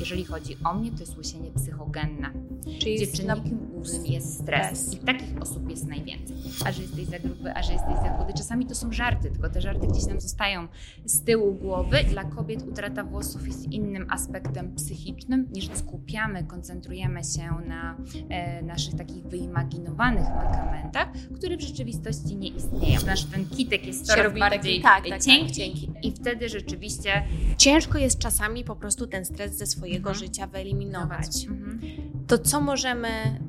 Jeżeli chodzi o mnie, to jest łysienie psychogenne, Czyli gdzie czynnikiem głównym jest stres. Stres. I takich osób jest najwięcej. A że jesteś za gruby, a że jesteś za chudy. Czasami to są żarty, tylko te żarty gdzieś nam zostają z tyłu głowy. Dla kobiet utrata włosów jest innym aspektem psychicznym, niż skupiamy, koncentrujemy się na e, naszych takich wyimaginowanych mankamentach, które w rzeczywistości nie istnieją. Nasz ten kitek jest coraz bardziej taki- tak, tak, cienki, tak, cienki. i wtedy rzeczywiście Ciężko jest czasami po prostu ten stres ze swojego Mhm. życia wyeliminować. Mhm. To co możemy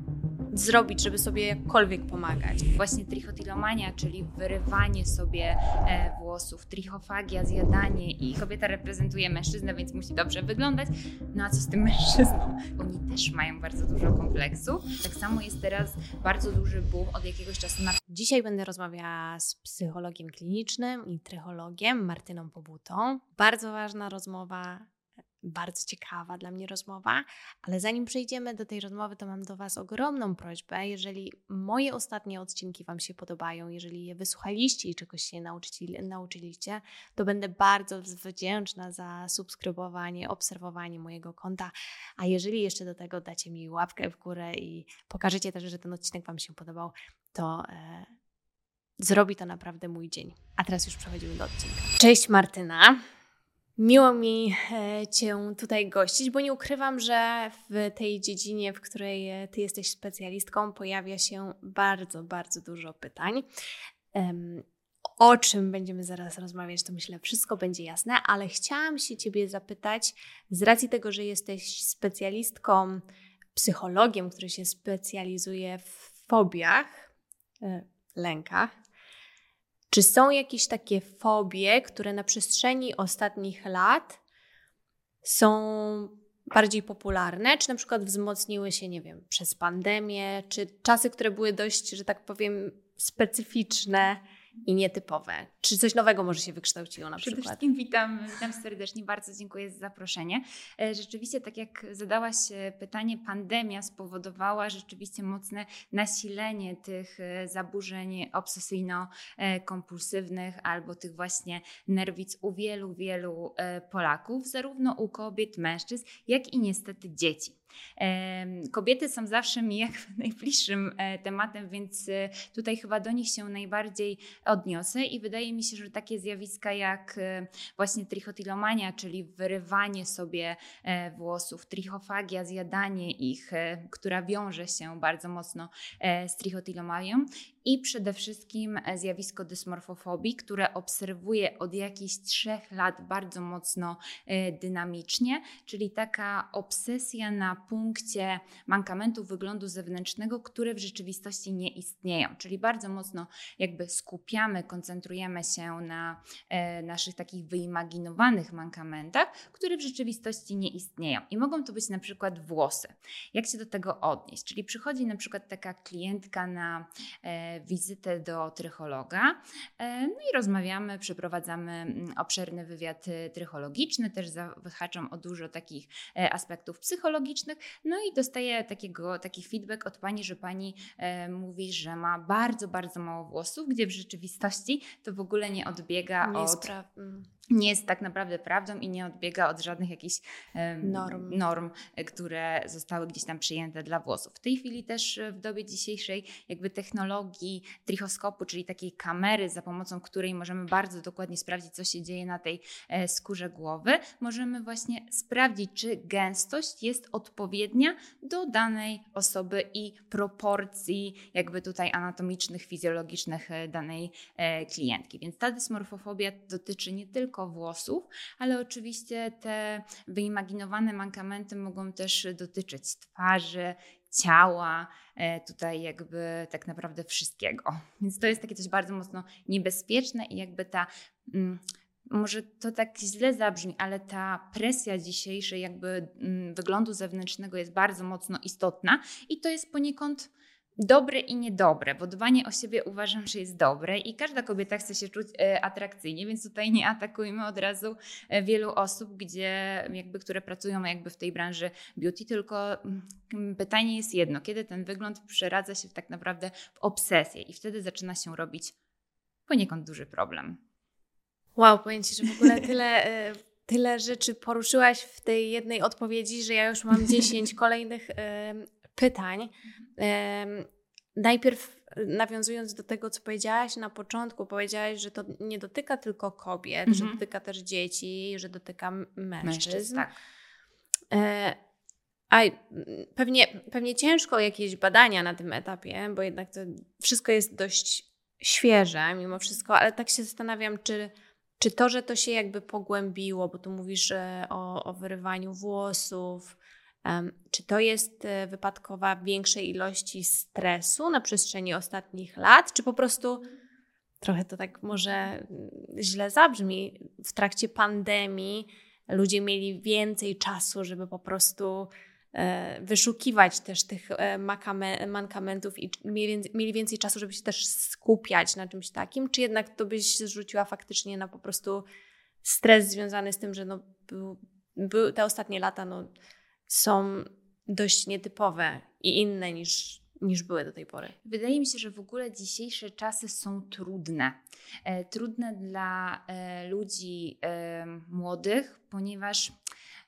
zrobić, żeby sobie jakkolwiek pomagać? Właśnie trichotillomania, czyli wyrywanie sobie e, włosów, trichofagia, zjadanie i kobieta reprezentuje mężczyznę, więc musi dobrze wyglądać. No a co z tym mężczyzną? Oni też mają bardzo dużo kompleksów. Tak samo jest teraz bardzo duży boom od jakiegoś czasu na Dzisiaj będę rozmawiała z psychologiem klinicznym i trychologiem Martyną Pobutą. Bardzo ważna rozmowa, bardzo ciekawa dla mnie rozmowa, ale zanim przejdziemy do tej rozmowy, to mam do Was ogromną prośbę. Jeżeli moje ostatnie odcinki Wam się podobają, jeżeli je wysłuchaliście i czegoś się nauczyli, nauczyliście, to będę bardzo wdzięczna za subskrybowanie, obserwowanie mojego konta. A jeżeli jeszcze do tego dacie mi łapkę w górę i pokażecie też, że ten odcinek Wam się podobał, to e, zrobi to naprawdę mój dzień. A teraz już przechodzimy do odcinka. Cześć Martyna. Miło mi e, Cię tutaj gościć, bo nie ukrywam, że w tej dziedzinie, w której e, Ty jesteś specjalistką, pojawia się bardzo, bardzo dużo pytań. O czym będziemy zaraz rozmawiać, to myślę, wszystko będzie jasne, ale chciałam się Ciebie zapytać, z racji tego, że jesteś specjalistką, psychologiem, który się specjalizuje w fobiach, e, lękach, czy są jakieś takie fobie, które na przestrzeni ostatnich lat są bardziej popularne, czy na przykład wzmocniły się, nie wiem, przez pandemię, czy czasy, które były dość, że tak powiem, specyficzne i nietypowe? Czy coś nowego może się wykształciło na Przede przykład? wszystkim witam, witam serdecznie, bardzo dziękuję za zaproszenie. E, Rzeczywiście, tak jak zadałaś e, pytanie, pandemia spowodowała rzeczywiście mocne nasilenie tych e, zaburzeń obsesyjno-kompulsywnych albo tych właśnie nerwic u wielu, wielu Polaków, zarówno u kobiet, mężczyzn, jak i niestety dzieci. Kobiety są zawsze mi jak najbliższym e, tematem, więc e, tutaj chyba do nich się najbardziej odniosę i wydaje mi się, że takie zjawiska jak e, właśnie trichotillomania, czyli wyrywanie sobie włosów, trichofagia, zjadanie ich, która wiąże się bardzo mocno z trichotillomanią i przede wszystkim zjawisko dysmorfofobii, które obserwuję od jakichś trzech lat bardzo mocno dynamicznie, czyli taka obsesja na punkcie mankamentu wyglądu zewnętrznego, które w rzeczywistości nie istnieją. Czyli bardzo mocno jakby skupiamy, koncentrujemy się na e, naszych takich wyimaginowanych mankamentach, które w rzeczywistości nie istnieją. I mogą to być na przykład włosy. Jak się do tego odnieść? Czyli przychodzi na przykład taka klientka na e, wizytę do trychologa, e, no i rozmawiamy, przeprowadzamy mm, obszerny wywiad e, trychologiczny, też wyhaczam o dużo takich e, aspektów psychologicznych, no i dostaję takiego, taki feedback od pani, że pani e, mówi, że ma bardzo, bardzo mało włosów, gdzie w rzeczywistości to w ogóle nie odbiega Nie od pra- mm. Nie jest tak naprawdę prawdą i nie odbiega od żadnych jakichś Norm. norm, które zostały gdzieś tam przyjęte dla włosów. W tej chwili też e, w dobie dzisiejszej jakby technologii trichoskopu, czyli takiej kamery, za pomocą której możemy bardzo dokładnie sprawdzić, co się dzieje na tej e, skórze głowy, możemy właśnie sprawdzić, czy gęstość jest odpowiednia do danej osoby i proporcji jakby tutaj anatomicznych, fizjologicznych e, danej klientki. Więc ta dysmorfofobia dotyczy nie tylko włosów, ale oczywiście te wyimaginowane mankamenty mogą też dotyczyć twarzy, ciała, e, tutaj jakby tak naprawdę wszystkiego. Więc to jest takie coś bardzo mocno niebezpieczne i jakby ta. Mm, może to tak źle zabrzmi, ale ta presja dzisiejszej jakby mm, wyglądu zewnętrznego jest bardzo mocno istotna i to jest poniekąd dobre i niedobre, bo dbanie o siebie uważam, że jest dobre i każda kobieta chce się czuć e, atrakcyjnie, więc tutaj nie atakujmy od razu e, wielu osób, gdzie jakby, które pracują jakby w tej branży beauty, tylko mm, pytanie jest jedno, kiedy ten wygląd przeradza się tak naprawdę w obsesję i wtedy zaczyna się robić poniekąd duży problem. Wow, powiem Ci, że w ogóle tyle, e, tyle rzeczy poruszyłaś w tej jednej odpowiedzi, że ja już mam 10 kolejnych pytań. Y, najpierw nawiązując do tego, co powiedziałaś na początku, powiedziałaś, że to nie dotyka tylko kobiet, że Mhm. dotyka też dzieci, że dotyka mężczyzn. Mężczyzn, tak. E, a pewnie, pewnie ciężko jakieś badania na tym etapie, bo jednak to wszystko jest dość świeże mimo wszystko, ale tak się zastanawiam, czy, czy to, że to się jakby pogłębiło, bo tu mówisz o, o wyrywaniu włosów, czy to jest e, wypadkowa większej ilości stresu na przestrzeni ostatnich lat, czy po prostu trochę to tak może mm, źle zabrzmi, w trakcie pandemii ludzie mieli więcej czasu, żeby po prostu e, wyszukiwać też tych e, mankamentów i mieli więcej czasu, żeby się też skupiać na czymś takim, czy jednak to byś zrzuciła faktycznie na po prostu stres związany z tym, że no, był, był, te ostatnie lata no, są dość nietypowe i inne niż, niż były do tej pory. Wydaje mi się, że w ogóle dzisiejsze czasy są trudne. E, trudne dla e, ludzi e, młodych, ponieważ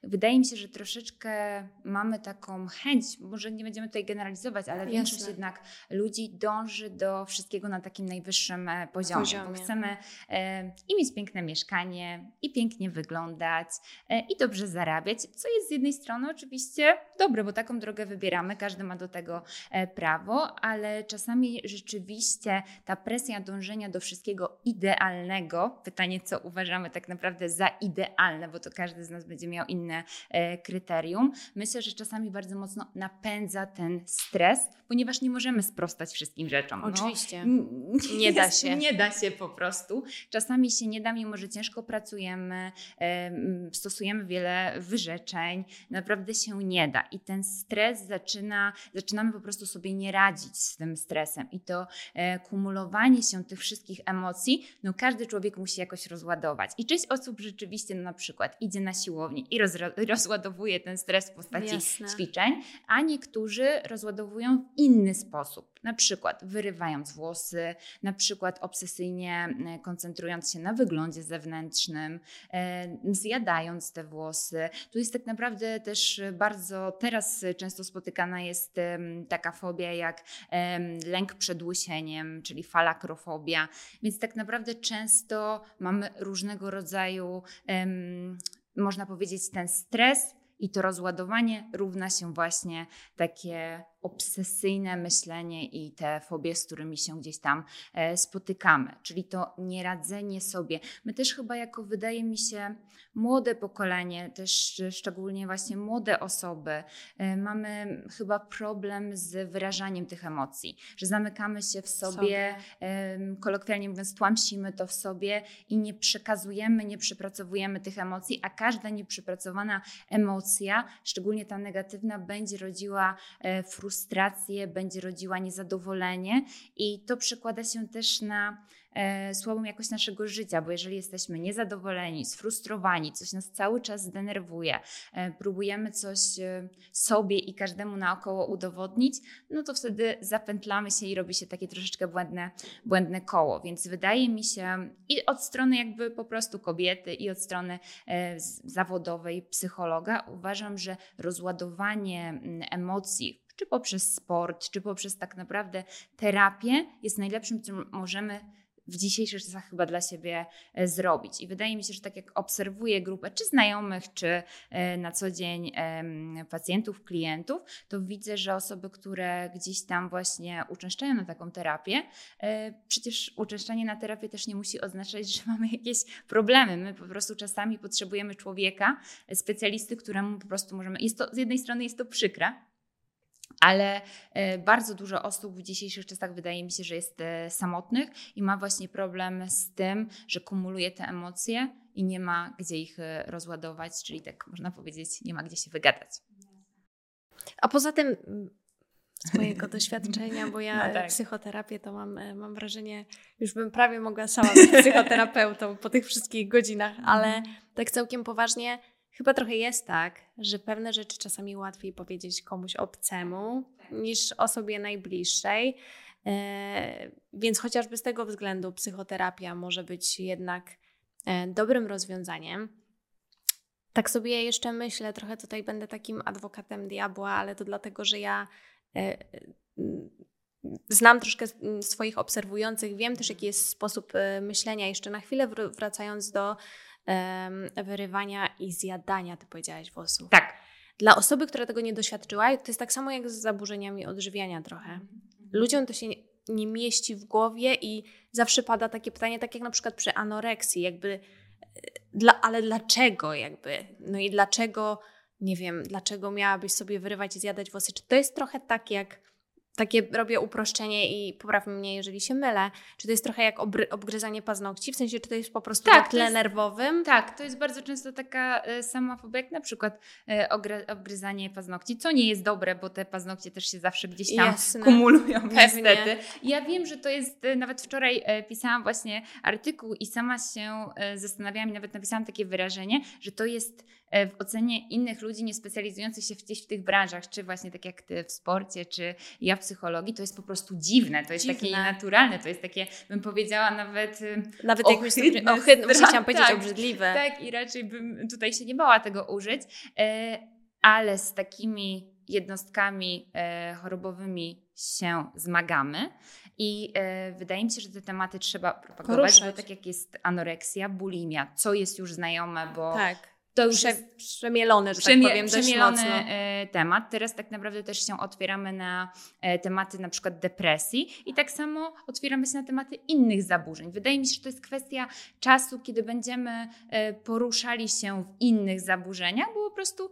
wydaje mi się, że troszeczkę mamy taką chęć, może nie będziemy tutaj generalizować, ale Jasne. większość jednak ludzi dąży do wszystkiego na takim najwyższym poziomie, Poziomie. bo chcemy e, i mieć piękne mieszkanie, i pięknie wyglądać, e, i dobrze zarabiać, co jest z jednej strony oczywiście dobre, bo taką drogę wybieramy, każdy ma do tego e, prawo, ale czasami rzeczywiście ta presja dążenia do wszystkiego idealnego, pytanie co uważamy tak naprawdę za idealne, bo to każdy z nas będzie miał inne e, kryterium, myślę, że czasami bardzo mocno napędza ten stres, ponieważ nie możemy sprostać wszystkim rzeczom. No, Oczywiście. N- Nie da jest- się. Nie da się po prostu. Czasami się nie da, mimo że ciężko pracujemy, em, stosujemy wiele wyrzeczeń, naprawdę się nie da. I ten stres zaczyna, zaczynamy po prostu sobie nie radzić z tym stresem. I to e, kumulowanie się tych wszystkich emocji, no każdy człowiek musi jakoś rozładować. I część osób rzeczywiście no, na przykład idzie na siłownię i rozładowuje ten stres w postaci Jasne. ćwiczeń, a niektórzy rozładowują w inny sposób. Na przykład wyrywając włosy, na przykład obsesyjnie e, koncentrując się na wyglądzie zewnętrznym, e, zjadając te włosy. Tu jest tak naprawdę też bardzo, teraz często spotykana jest taka fobia jak lęk przed łysieniem, czyli falakrofobia. Więc tak naprawdę często mamy różnego rodzaju, można powiedzieć, ten stres i to rozładowanie równa się właśnie takie obsesyjne myślenie i te fobie, z którymi się gdzieś tam e, spotykamy, czyli to nieradzenie sobie. My też chyba jako wydaje mi się młode pokolenie, też szczególnie właśnie młode osoby, e, mamy chyba problem z wyrażaniem tych emocji, że zamykamy się w sobie, em, kolokwialnie mówiąc, tłamsimy to w sobie i nie przekazujemy, nie przepracowujemy tych emocji, a każda nieprzepracowana emocja, szczególnie ta negatywna, będzie rodziła e, frustrację, będzie rodziła niezadowolenie i to przekłada się też na e, słabą jakość naszego życia, bo jeżeli jesteśmy niezadowoleni, sfrustrowani, coś nas cały czas denerwuje, e, próbujemy coś e, sobie i każdemu naokoło udowodnić, no to wtedy zapętlamy się i robi się takie troszeczkę błędne, błędne koło. Więc wydaje mi się i od strony jakby po prostu kobiety, i od strony e, zawodowej psychologa uważam, że rozładowanie emocji, czy poprzez sport, czy poprzez tak naprawdę terapię, jest najlepszym, co możemy w dzisiejszych czasach chyba dla siebie e, zrobić. I wydaje mi się, że tak jak obserwuję grupę czy znajomych, czy e, na co dzień pacjentów, klientów, to widzę, że osoby, które gdzieś tam właśnie uczęszczają na taką terapię, e, przecież uczęszczanie na terapię też nie musi oznaczać, że mamy jakieś problemy. My po prostu czasami potrzebujemy człowieka, specjalisty, któremu po prostu możemy. Jest to z jednej strony jest to przykre, ale e, bardzo dużo osób w dzisiejszych czasach wydaje mi się, że jest e, samotnych i ma właśnie problem z tym, że kumuluje te emocje i nie ma gdzie ich e, rozładować, czyli tak można powiedzieć, nie ma gdzie się wygadać. A poza tym, z mojego doświadczenia, bo ja No tak. psychoterapię to mam, mam wrażenie, już bym prawie mogła sama być psychoterapeutą po tych wszystkich godzinach, ale tak całkiem poważnie, chyba trochę jest tak, że pewne rzeczy czasami łatwiej powiedzieć komuś obcemu niż osobie najbliższej. E, Więc chociażby z tego względu psychoterapia może być jednak e, dobrym rozwiązaniem. Tak sobie jeszcze myślę, trochę tutaj będę takim adwokatem diabła, ale to dlatego, że ja e, znam troszkę swoich obserwujących, wiem też, jaki jest sposób myślenia. Jeszcze na chwilę wracając do wyrywania i zjadania, ty powiedziałaś, włosów. Tak. Dla osoby, która tego nie doświadczyła, to jest tak samo jak z zaburzeniami odżywiania trochę. Mhm. Ludziom to się nie, nie mieści w głowie i zawsze pada takie pytanie, tak jak na przykład przy anoreksji, jakby, e, dla, ale dlaczego jakby? No i dlaczego, nie wiem, dlaczego miałabyś sobie wyrywać i zjadać włosy? Czy to jest trochę tak jak takie robię uproszczenie i popraw mnie, jeżeli się mylę. Czy to jest trochę jak obgryzanie paznokci? W sensie, czy to jest po prostu tak, na tle jest, nerwowym? Tak, to jest bardzo często taka e, sama fobia, jak na przykład e, obgryzanie paznokci, co nie jest dobre, bo te paznokcie też się zawsze gdzieś tam Jasne. kumulują Pewnie. niestety. Ja wiem, że to jest, e, nawet wczoraj pisałam właśnie artykuł i sama się zastanawiałam i nawet napisałam takie wyrażenie, że to jest w ocenie innych ludzi niespecjalizujących się gdzieś w tych branżach, czy właśnie tak jak ty w sporcie, czy ja w psychologii, to jest po prostu dziwne, to jest dziwne. takie naturalne, to jest takie, bym powiedziała nawet y, Nawet ohydne, jakbyś ohydne, chciałam powiedzieć tak, obrzydliwe. Tak, i raczej bym tutaj się nie bała tego użyć, e, ale z takimi jednostkami e, chorobowymi się zmagamy i e, wydaje mi się, że te tematy trzeba propagować, bo tak jak jest anoreksja, bulimia, co jest już znajome, bo tak to już jest przemielony, że tak przemie, tak powiem, przemielony dość mocno. E, temat. Teraz tak naprawdę też się otwieramy na e, tematy na przykład depresji i tak samo otwieramy się na tematy innych zaburzeń. Wydaje mi się, że to jest kwestia czasu, kiedy będziemy e, poruszali się w innych zaburzeniach, bo po prostu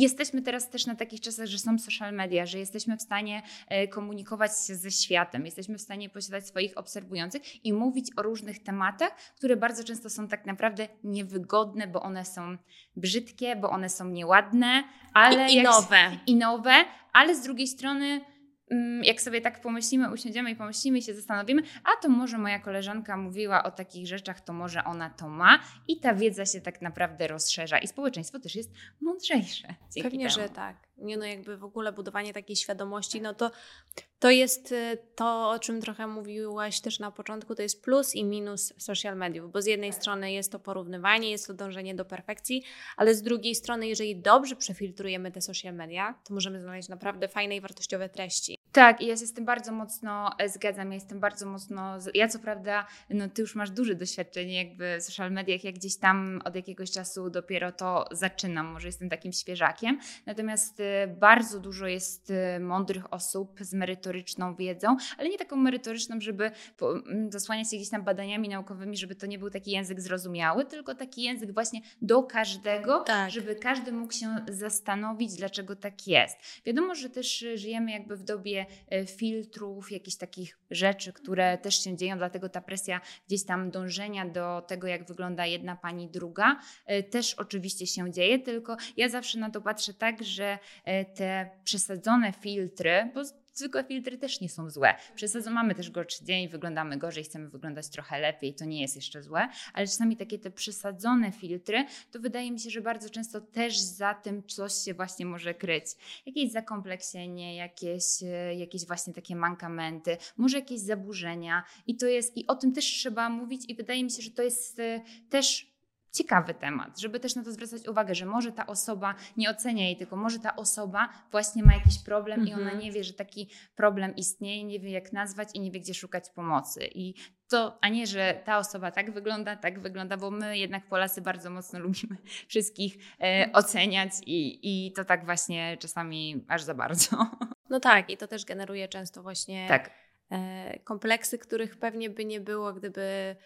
jesteśmy teraz też na takich czasach, że są social media, że jesteśmy w stanie e, komunikować się ze światem, jesteśmy w stanie posiadać swoich obserwujących i mówić o różnych tematach, które bardzo często są tak naprawdę niewygodne, bo one są brzydkie, bo one są nieładne, ale I, i nowe. I nowe, ale z drugiej strony jak sobie tak pomyślimy, usiądziemy i pomyślimy i się zastanowimy, a to może moja koleżanka mówiła o takich rzeczach, to może ona to ma i ta wiedza się tak naprawdę rozszerza i społeczeństwo też jest mądrzejsze. Pewnie, temu. że tak. Nie no, jakby w ogóle budowanie takiej świadomości, no to to jest y, to, o czym trochę mówiłaś też na początku, to jest plus i minus social mediów, bo z jednej strony jest to porównywanie, jest to dążenie do perfekcji, ale z drugiej strony, jeżeli dobrze przefiltrujemy te social media, to możemy znaleźć naprawdę fajne i wartościowe treści. Tak, i ja się z tym bardzo mocno e, zgadzam. Ja jestem bardzo mocno. Ja co prawda, no ty już masz duże doświadczenie jakby w social mediach, jak gdzieś tam od jakiegoś czasu dopiero to zaczynam, może jestem takim świeżakiem. Natomiast bardzo dużo jest e, mądrych osób z merytoryczną wiedzą, ale nie taką merytoryczną, żeby zasłaniać się gdzieś tam badaniami naukowymi, żeby to nie był taki język zrozumiały, tylko taki język właśnie do każdego, tak. żeby każdy mógł się zastanowić, dlaczego tak jest. Wiadomo, że też żyjemy jakby w dobie E, filtrów, jakichś takich rzeczy, które też się dzieją, dlatego ta presja gdzieś tam dążenia do tego, jak wygląda jedna pani, druga, też oczywiście się dzieje, tylko ja zawsze na to patrzę tak, że te przesadzone filtry, bo zwykłe filtry też nie są złe. Przez mamy też gorszy dzień, wyglądamy gorzej, chcemy wyglądać trochę lepiej, to nie jest jeszcze złe, ale czasami takie te przesadzone filtry, to wydaje mi się, że bardzo często też za tym coś się właśnie może kryć. Jakieś zakompleksienie, jakieś, e, jakieś właśnie takie mankamenty, może jakieś zaburzenia i to jest, i o tym też trzeba mówić i wydaje mi się, że to jest e, też ciekawy temat, żeby też na to zwracać uwagę, że może ta osoba nie ocenia jej, tylko może ta osoba właśnie ma jakiś problem mhm. i ona mhm. nie wie, że taki problem istnieje, nie wie jak nazwać i nie wie, gdzie szukać pomocy. I to, a nie, że ta osoba tak wygląda, tak wygląda, bo my jednak Polacy bardzo mocno lubimy wszystkich e, oceniać i, i to tak właśnie czasami aż za bardzo. No tak, i to też generuje często właśnie tak. e, kompleksy, których pewnie by nie było, gdyby.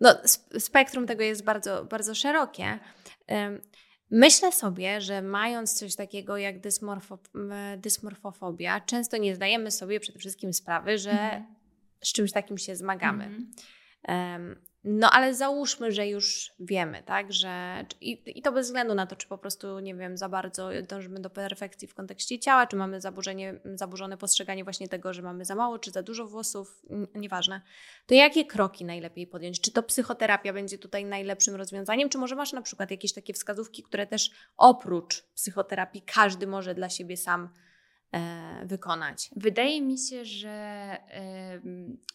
No, spektrum tego jest bardzo, bardzo szerokie. Myślę sobie, że mając coś takiego jak dysmorfo, dysmorfofobia, często nie zdajemy sobie przede wszystkim sprawy, że mm -hmm. z czymś takim się zmagamy. Mm -hmm. No ale załóżmy, że już wiemy, tak, że i, i to bez względu na to, czy po prostu, nie wiem, za bardzo dążymy do perfekcji w kontekście ciała, czy mamy zaburzenie, zaburzone postrzeganie właśnie tego, że mamy za mało, czy za dużo włosów, nieważne. To jakie kroki najlepiej podjąć? Czy to psychoterapia będzie tutaj najlepszym rozwiązaniem, czy może masz na przykład jakieś takie wskazówki, które też oprócz psychoterapii każdy może dla siebie sam wykonać. Wydaje mi się, że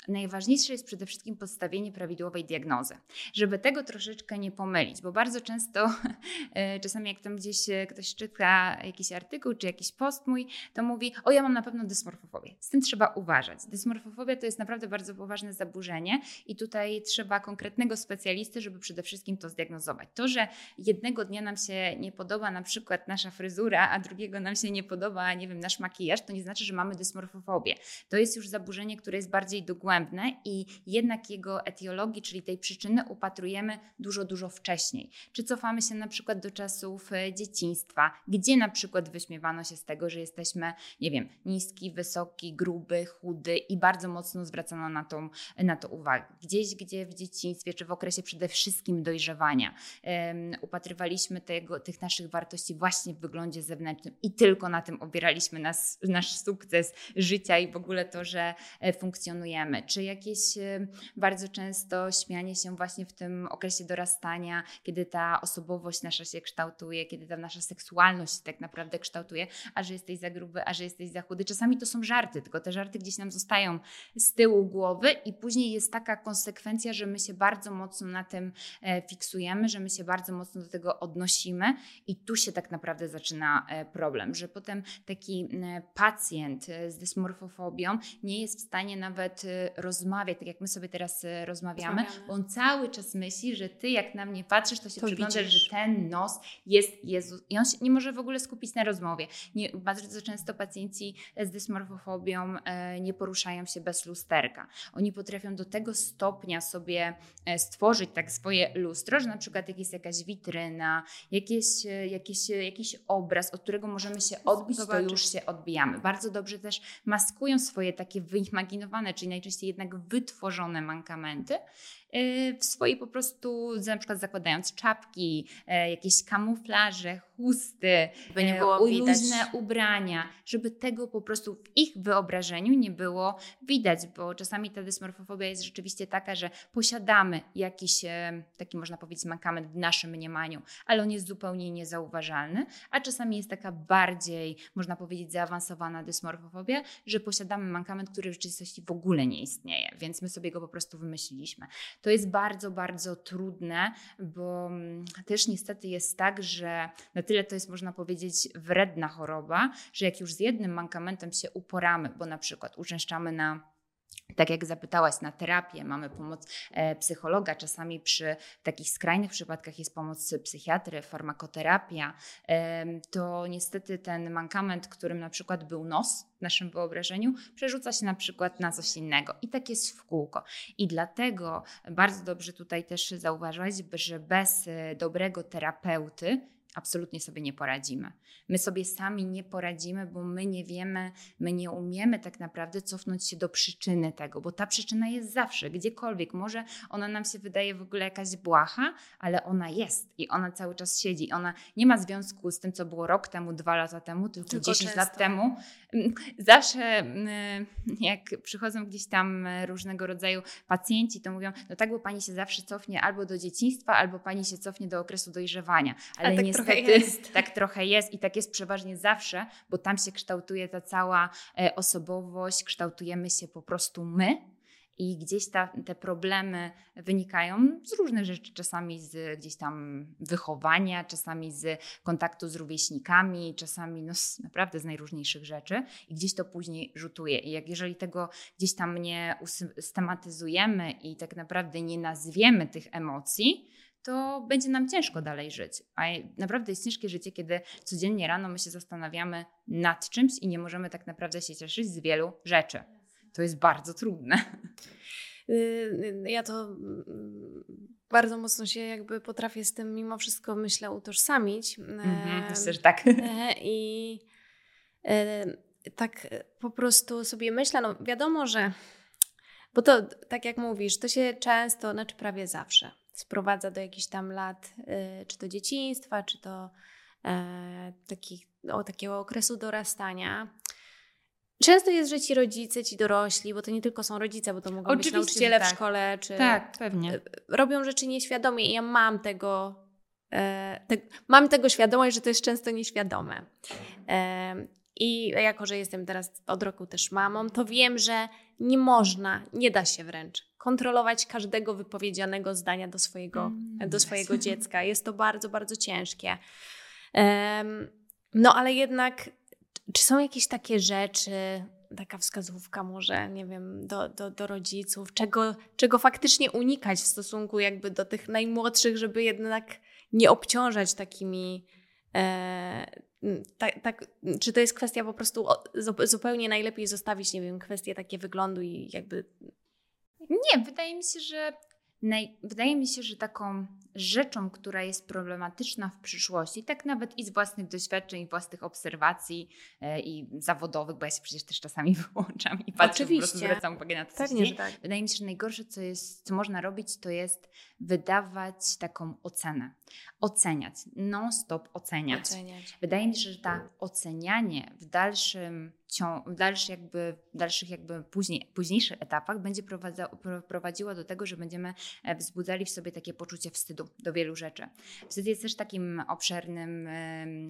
najważniejsze jest przede wszystkim postawienie prawidłowej diagnozy, żeby tego troszeczkę nie pomylić, bo bardzo często, e, czasami jak tam gdzieś ktoś czyta jakiś artykuł czy jakiś post mój, to mówi, o ja mam na pewno dysmorfofobię. Z tym trzeba uważać. Dysmorfofobia to jest naprawdę bardzo poważne zaburzenie i tutaj trzeba konkretnego specjalisty, żeby przede wszystkim to zdiagnozować. To, że jednego dnia nam się nie podoba na przykład nasza fryzura, a drugiego nam się nie podoba, nie wiem, nasz makijaż, to nie znaczy, że mamy dysmorfofobię. To jest już zaburzenie, które jest bardziej dogłębne i jednak jego etiologii, czyli tej przyczyny upatrujemy dużo, dużo wcześniej. Czy cofamy się na przykład do czasów e, dzieciństwa, gdzie na przykład wyśmiewano się z tego, że jesteśmy, nie wiem, niski, wysoki, gruby, chudy i bardzo mocno zwracano na, tą, na to uwagę. Gdzieś, gdzie w dzieciństwie, czy w okresie przede wszystkim dojrzewania um, upatrywaliśmy tego, tych naszych wartości właśnie w wyglądzie zewnętrznym i tylko na tym opieraliśmy nas, nasz sukces życia i w ogóle to, że e, funkcjonujemy. Czy jakieś e, bardzo często śmianie się właśnie w tym okresie dorastania, kiedy ta osobowość nasza się kształtuje, kiedy ta nasza seksualność się tak naprawdę kształtuje, a że jesteś za gruby, a że jesteś za chudy. Czasami to są żarty, tylko te żarty gdzieś nam zostają z tyłu głowy i później jest taka konsekwencja, że my się bardzo mocno na tym e, fiksujemy, że my się bardzo mocno do tego odnosimy i tu się tak naprawdę zaczyna problem, że potem taki pacjent e, z dysmorfofobią nie jest w stanie nawet e, rozmawiać, tak jak my sobie teraz e, rozmawiamy, rozmawiamy. bo on cały czas myśli, że ty jak na mnie patrzysz, to się to przyglądasz, widzisz. że ten nos jest Jezus. I on się nie może w ogóle skupić na rozmowie. Nie, bardzo często pacjenci z dysmorfofobią nie poruszają się bez lusterka. Oni potrafią do tego stopnia sobie stworzyć tak swoje lustro, że na przykład jak jest jakaś witryna, jakieś, jakieś, jakiś obraz, od którego możemy się odbić, Zobaczyć. to już się odbijamy. Bardzo dobrze też maskują swoje takie wyimaginowane, czyli najczęściej jednak wytworzone mankamenty Y, w swojej po prostu, na przykład zakładając czapki, e, jakieś kamuflaże, chusty, by nie e, było luźne ubrania, żeby tego po prostu w ich wyobrażeniu nie było widać, bo czasami ta dysmorfofobia jest rzeczywiście taka, że posiadamy jakiś e, taki można powiedzieć mankament w naszym mniemaniu, ale on jest zupełnie niezauważalny, a czasami jest taka bardziej, można powiedzieć, zaawansowana dysmorfofobia, że posiadamy mankament, który w rzeczywistości w ogóle nie istnieje, więc my sobie go po prostu wymyśliliśmy. To jest bardzo, bardzo trudne, bo mm, też niestety jest tak, że na tyle to jest, można powiedzieć, wredna choroba, że jak już z jednym mankamentem się uporamy, bo na przykład uczęszczamy na tak jak zapytałaś, na terapię mamy pomoc e, psychologa, czasami przy takich skrajnych przypadkach jest pomoc psychiatry, farmakoterapia. To niestety ten mankament, którym na przykład był nos w naszym wyobrażeniu, przerzuca się na przykład na coś innego i tak jest w kółko. I dlatego bardzo dobrze tutaj też zauważyłaś, że bez e, dobrego terapeuty absolutnie sobie nie poradzimy. My sobie sami nie poradzimy, bo my nie wiemy, my nie umiemy tak naprawdę cofnąć się do przyczyny tego, bo ta przyczyna jest zawsze, gdziekolwiek. Może ona nam się wydaje w ogóle jakaś błaha, ale ona jest i ona cały czas siedzi. Ona nie ma związku z tym, co było rok temu, dwa lata temu, tylko, tylko 10 często. lat temu. Mm, zawsze mm, jak przychodzą gdzieś tam różnego rodzaju pacjenci, to mówią, no tak, bo pani się zawsze cofnie albo do dzieciństwa, albo pani się cofnie do okresu dojrzewania. Ale tak niestety trochę jest. tak trochę jest i tak jest przeważnie zawsze, bo tam się kształtuje ta cała e, osobowość, kształtujemy się po prostu my. I gdzieś ta, te problemy wynikają z różnych rzeczy, czasami z gdzieś tam wychowania, czasami z kontaktu z rówieśnikami, czasami no, naprawdę z najróżniejszych rzeczy i gdzieś to później rzutuje. I jak jeżeli tego gdzieś tam nie usystematyzujemy i tak naprawdę nie nazwiemy tych emocji, to będzie nam ciężko dalej żyć. A naprawdę jest ciężkie życie, kiedy codziennie rano my się zastanawiamy nad czymś i nie możemy tak naprawdę się cieszyć z wielu rzeczy. To jest bardzo trudne. Y, y, ja to mm, bardzo mocno się jakby potrafię z tym mimo wszystko, myślę, utożsamić. Mhm, myślę, że tak. E, I e, tak po prostu sobie myślę, no wiadomo, że bo to, tak jak mówisz, to się często, znaczy prawie zawsze sprowadza do jakichś tam lat, y, czy to dzieciństwa, czy to e, takich, o, takiego okresu dorastania. Często jest, że ci rodzice, ci dorośli, bo to nie tylko są rodzice, bo to mogą Oczywiście, być nauczyciele tak. w szkole, czy tak, pewnie. Y, robią rzeczy nieświadomie i ja mam tego, e, te, mam tego świadomość, że to jest często nieświadome. E, I jako, że jestem teraz od roku też mamą, to wiem, że nie można, nie da się wręcz kontrolować każdego wypowiedzianego zdania do swojego, mm, do swojego dziecka. Jest to bardzo, bardzo ciężkie. Um, no ale jednak, czy są jakieś takie rzeczy, taka wskazówka może, nie wiem, do, do, do rodziców, czego, czego faktycznie unikać w stosunku jakby do tych najmłodszych, żeby jednak nie obciążać takimi e, tak, tak, czy to jest kwestia po prostu zupełnie najlepiej zostawić, nie wiem, kwestie takie wyglądu i jakby. Nie, wydaje mi się, że Naj, wydaje mi się, że taką rzeczą, która jest problematyczna w przyszłości, tak nawet i z własnych doświadczeń, własnych obserwacji e, i zawodowych, bo ja się przecież też czasami wyłączam i patrzę, Oczywiście. po prostu zwracam uwagę na to, co Pewnie, tak. Wydaje mi się, że najgorsze, co, jest, co można robić, to jest wydawać taką ocenę. Oceniać, non-stop oceniać. oceniać. Wydaje mi się, że ta ocenianie w dalszym w, dalszy jakby, w dalszych jakby później, późniejszych etapach będzie prowadziło do tego, że będziemy e, wzbudzali w sobie takie poczucie wstydu do wielu rzeczy. Wstyd jest też takim obszernym,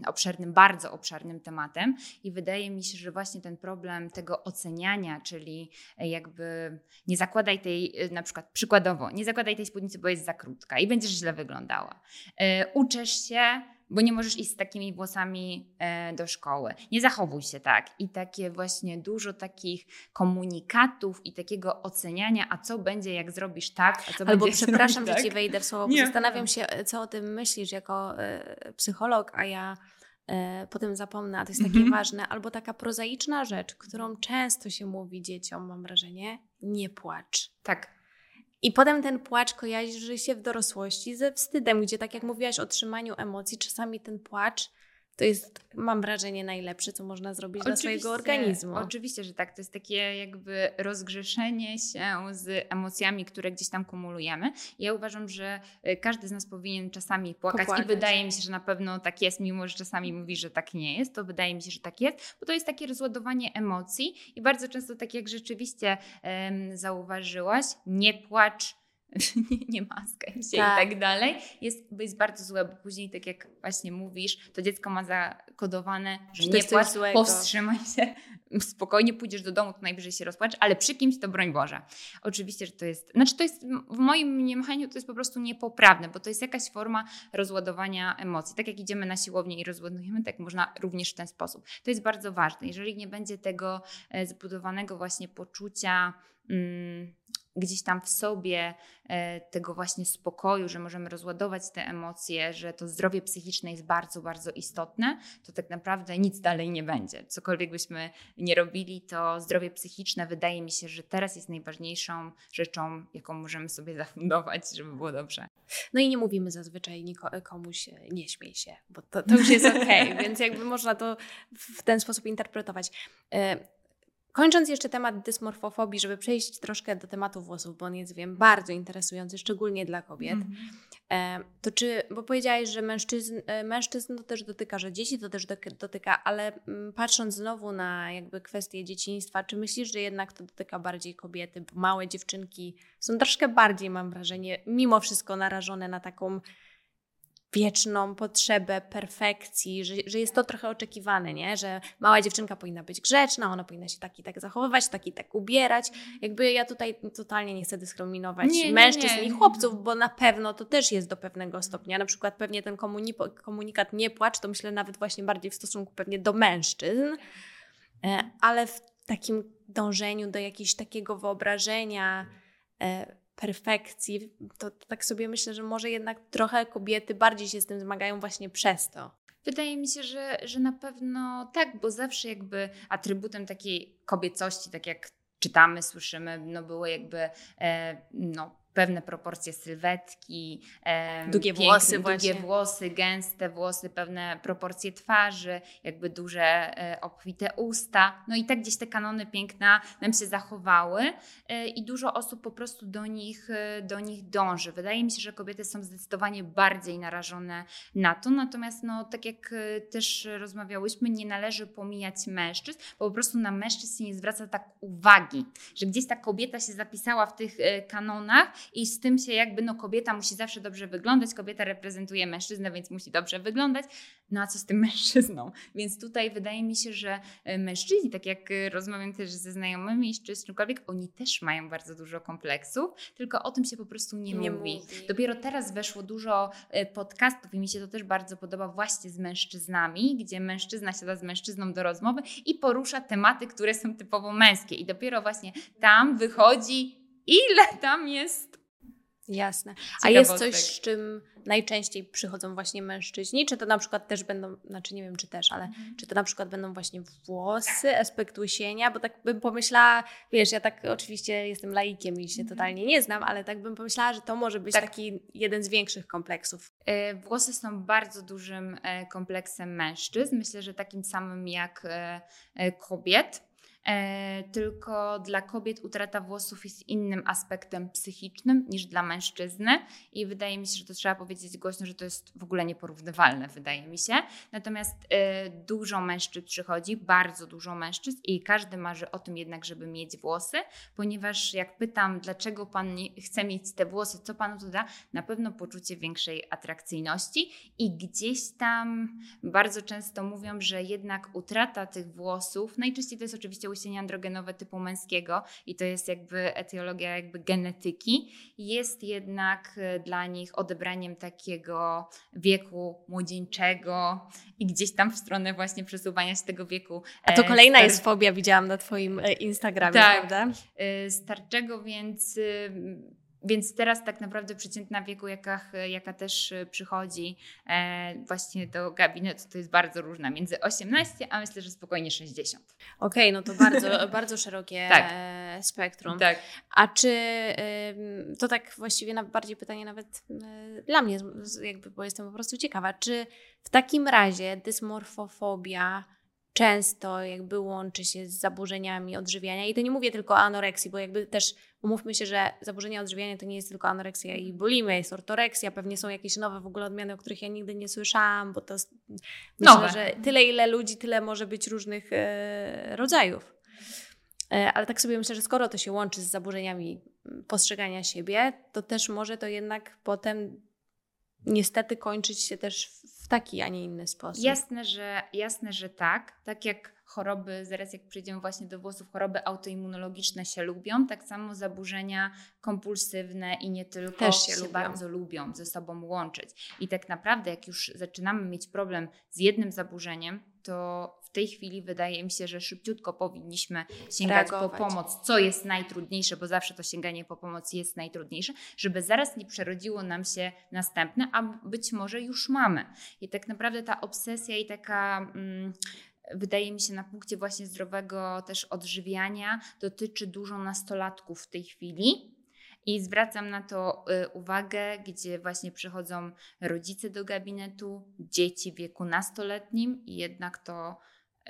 obszernym, bardzo obszernym tematem i wydaje mi się, że właśnie ten problem tego oceniania, czyli e, jakby nie zakładaj tej, e, na przykład przykładowo, nie zakładaj tej spódnicy, bo jest za krótka i będziesz źle wyglądała. Uczesz się, bo nie możesz iść z takimi włosami e, do szkoły. Nie zachowuj się tak. I takie właśnie dużo takich komunikatów i takiego oceniania, a co będzie, jak zrobisz tak, a co Albo będzie, przepraszam, że tak? ci wejdę w słowo, bo zastanawiam się, co o tym myślisz jako e, psycholog, a ja e, potem zapomnę, a to jest takie mm -hmm. ważne, albo taka prozaiczna rzecz, którą często się mówi dzieciom, mam wrażenie, nie płacz. Tak. I potem ten płacz kojarzy się w dorosłości ze wstydem, gdzie tak jak mówiłaś o trzymaniu emocji, czasami ten płacz to jest, mam wrażenie, najlepsze, co można zrobić oczywiście, dla swojego organizmu. Oczywiście, że tak. To jest takie jakby rozgrzeszenie się z emocjami, które gdzieś tam kumulujemy. Ja uważam, że y, każdy z nas powinien czasami płakać Popłakać. i wydaje mi się, że na pewno tak jest, mimo że czasami mówi, że tak nie jest, to wydaje mi się, że tak jest, bo to jest takie rozładowanie emocji i bardzo często, tak jak rzeczywiście um, zauważyłaś, nie płacz, nie, nie maskaj się tak. i tak dalej, jest, jest bardzo złe, bo później, tak jak właśnie mówisz, to dziecko ma zakodowane, że, nie płacz, powstrzymaj się, spokojnie pójdziesz do domu, to najwyżej się rozpłacz, ale przy kimś to broń Boże. Oczywiście, że to jest, znaczy to jest, w moim mniemaniu to jest po prostu niepoprawne, bo to jest jakaś forma rozładowania emocji. Tak jak idziemy na siłownię i rozładujemy, tak można również w ten sposób. To jest bardzo ważne. Jeżeli nie będzie tego e, zbudowanego właśnie poczucia, mm, gdzieś tam w sobie e, tego właśnie spokoju, że możemy rozładować te emocje, że to zdrowie psychiczne jest bardzo, bardzo istotne, to tak naprawdę nic dalej nie będzie. Cokolwiek byśmy nie robili, to zdrowie psychiczne wydaje mi się, że teraz jest najważniejszą rzeczą, jaką możemy sobie zafundować, żeby było dobrze. No i nie mówimy zazwyczaj komuś nie śmiej się, bo to, to już jest okej, okay, więc jakby można to w ten sposób interpretować. Kończąc jeszcze temat dysmorfofobii, żeby przejść troszkę do tematu włosów, bo on jest, wiem, bardzo interesujący, szczególnie dla kobiet. Mm -hmm. To czy, bo powiedziałaś, że mężczyzn, e, mężczyzn to też dotyka, że dzieci to też dotyka, ale mm, patrząc znowu na jakby kwestie dzieciństwa, czy myślisz, że jednak to dotyka bardziej kobiety? Bo małe dziewczynki są troszkę bardziej, mam wrażenie, mimo wszystko narażone na taką wieczną potrzebę perfekcji, że, że jest to trochę oczekiwane, nie? że mała dziewczynka powinna być grzeczna, ona powinna się tak i tak zachowywać, tak i tak ubierać. Jakby ja tutaj totalnie nie chcę dyskryminować nie, mężczyzn nie, nie. i chłopców, bo na pewno to też jest do pewnego stopnia. Na przykład pewnie ten komunikat nie płacz, to myślę nawet właśnie bardziej w stosunku pewnie do mężczyzn, e, ale w takim dążeniu do jakiegoś takiego wyobrażenia, e, perfekcji, to, tak sobie myślę, że może jednak trochę kobiety bardziej się z tym zmagają właśnie przez to. Wydaje mi się, że, że na pewno tak, bo zawsze jakby atrybutem takiej kobiecości, tak jak czytamy, słyszymy, no było jakby e, no, pewne proporcje sylwetki, długie piękne, włosy, długie włosy, gęste włosy, pewne proporcje twarzy, jakby duże e, obfite usta. No i tak gdzieś te kanony piękna nam się zachowały e, i dużo osób po prostu do nich, e, do nich dąży. Wydaje mi się, że kobiety są zdecydowanie bardziej narażone na to, natomiast no, tak jak też rozmawiałyśmy, nie należy pomijać mężczyzn, bo po prostu na mężczyzn się nie zwraca tak uwagi, że gdzieś ta kobieta się zapisała w tych kanonach, i z tym się jakby, no kobieta musi zawsze dobrze wyglądać, kobieta reprezentuje mężczyznę, więc musi dobrze wyglądać, no a co z tym mężczyzną? Więc tutaj wydaje mi się, że e, mężczyźni, tak jak e, rozmawiam też ze znajomymi czy z czymkolwiek, oni też mają bardzo dużo kompleksów, tylko o tym się po prostu nie, nie mówi. mówi. Dopiero teraz weszło dużo e, podcastów i mi się to też bardzo podoba właśnie z mężczyznami, gdzie mężczyzna siada z mężczyzną do rozmowy i porusza tematy, które są typowo męskie i dopiero właśnie tam wychodzi ile tam jest Jasne. A jest coś, z czym najczęściej przychodzą właśnie mężczyźni? Czy to na przykład też będą, znaczy nie wiem czy też, ale mhm. czy to na przykład będą właśnie włosy, aspekt łysienia? Bo tak bym pomyślała, wiesz, ja tak oczywiście jestem laikiem i się mhm. totalnie nie znam, ale tak bym pomyślała, że to może być tak. taki jeden z większych kompleksów. E, włosy są bardzo dużym e, kompleksem mężczyzn. Myślę, że takim samym jak e, kobiet. E, tylko dla kobiet utrata włosów jest innym aspektem psychicznym niż dla mężczyzny i wydaje mi się, że to trzeba powiedzieć głośno, że to jest w ogóle nieporównywalne, wydaje mi się. Natomiast e, dużo mężczyzn przychodzi, bardzo dużo mężczyzn i każdy marzy o tym jednak, żeby mieć włosy, ponieważ jak pytam, dlaczego pan chce mieć te włosy, co panu to da, na pewno poczucie większej atrakcyjności i gdzieś tam bardzo często mówią, że jednak utrata tych włosów, najczęściej to jest oczywiście łysienie androgenowe typu męskiego i to jest jakby etiologia jakby genetyki, jest jednak e, dla nich odebraniem takiego wieku młodzieńczego i gdzieś tam w stronę właśnie przesuwania się tego wieku. A to e, kolejna star... jest fobia, widziałam na Twoim e, Instagramie, tak, prawda? Starczego, więc więc teraz tak naprawdę przeciętna wieku, jaka, jaka też e, przychodzi e, właśnie do gabinetu, to jest bardzo różna, między 18 a myślę, że spokojnie 60. Okej, okay, no to bardzo, bardzo szerokie tak. E, spektrum. Tak. A czy to tak właściwie bardziej pytanie nawet dla mnie, jakby, bo jestem po prostu ciekawa, czy w takim razie dysmorfofobia często jakby łączy się z zaburzeniami odżywiania. I to nie mówię tylko o anoreksji, bo jakby też umówmy się, że zaburzenia odżywiania to nie jest tylko anoreksja i bulimia, jest ortoreksja, pewnie są jakieś nowe w ogóle odmiany, o których ja nigdy nie słyszałam, bo to myślę, nowe. że tyle ile ludzi, tyle może być różnych e, rodzajów. E, ale tak sobie myślę, że skoro to się łączy z zaburzeniami postrzegania siebie, to też może to jednak potem niestety kończyć się też w taki, a nie inny sposób. Jasne, że, jasne, że tak. Tak jak choroby, zaraz jak przejdziemy właśnie do włosów, choroby autoimmunologiczne się lubią, tak samo zaburzenia kompulsywne i nie tylko Też się, się bardzo lubią ze sobą łączyć. I tak naprawdę, jak już zaczynamy mieć problem z jednym zaburzeniem, to w tej chwili wydaje mi się, że szybciutko powinniśmy sięgać Reagować. po pomoc, co jest najtrudniejsze, bo zawsze to sięganie po pomoc jest najtrudniejsze, żeby zaraz nie przerodziło nam się następne, a być może już mamy. I tak naprawdę ta obsesja i taka. Mm, wydaje mi się na punkcie właśnie zdrowego też odżywiania dotyczy dużo nastolatków w tej chwili. I zwracam na to y, uwagę, gdzie właśnie przychodzą rodzice do gabinetu, dzieci w wieku nastoletnim i jednak to,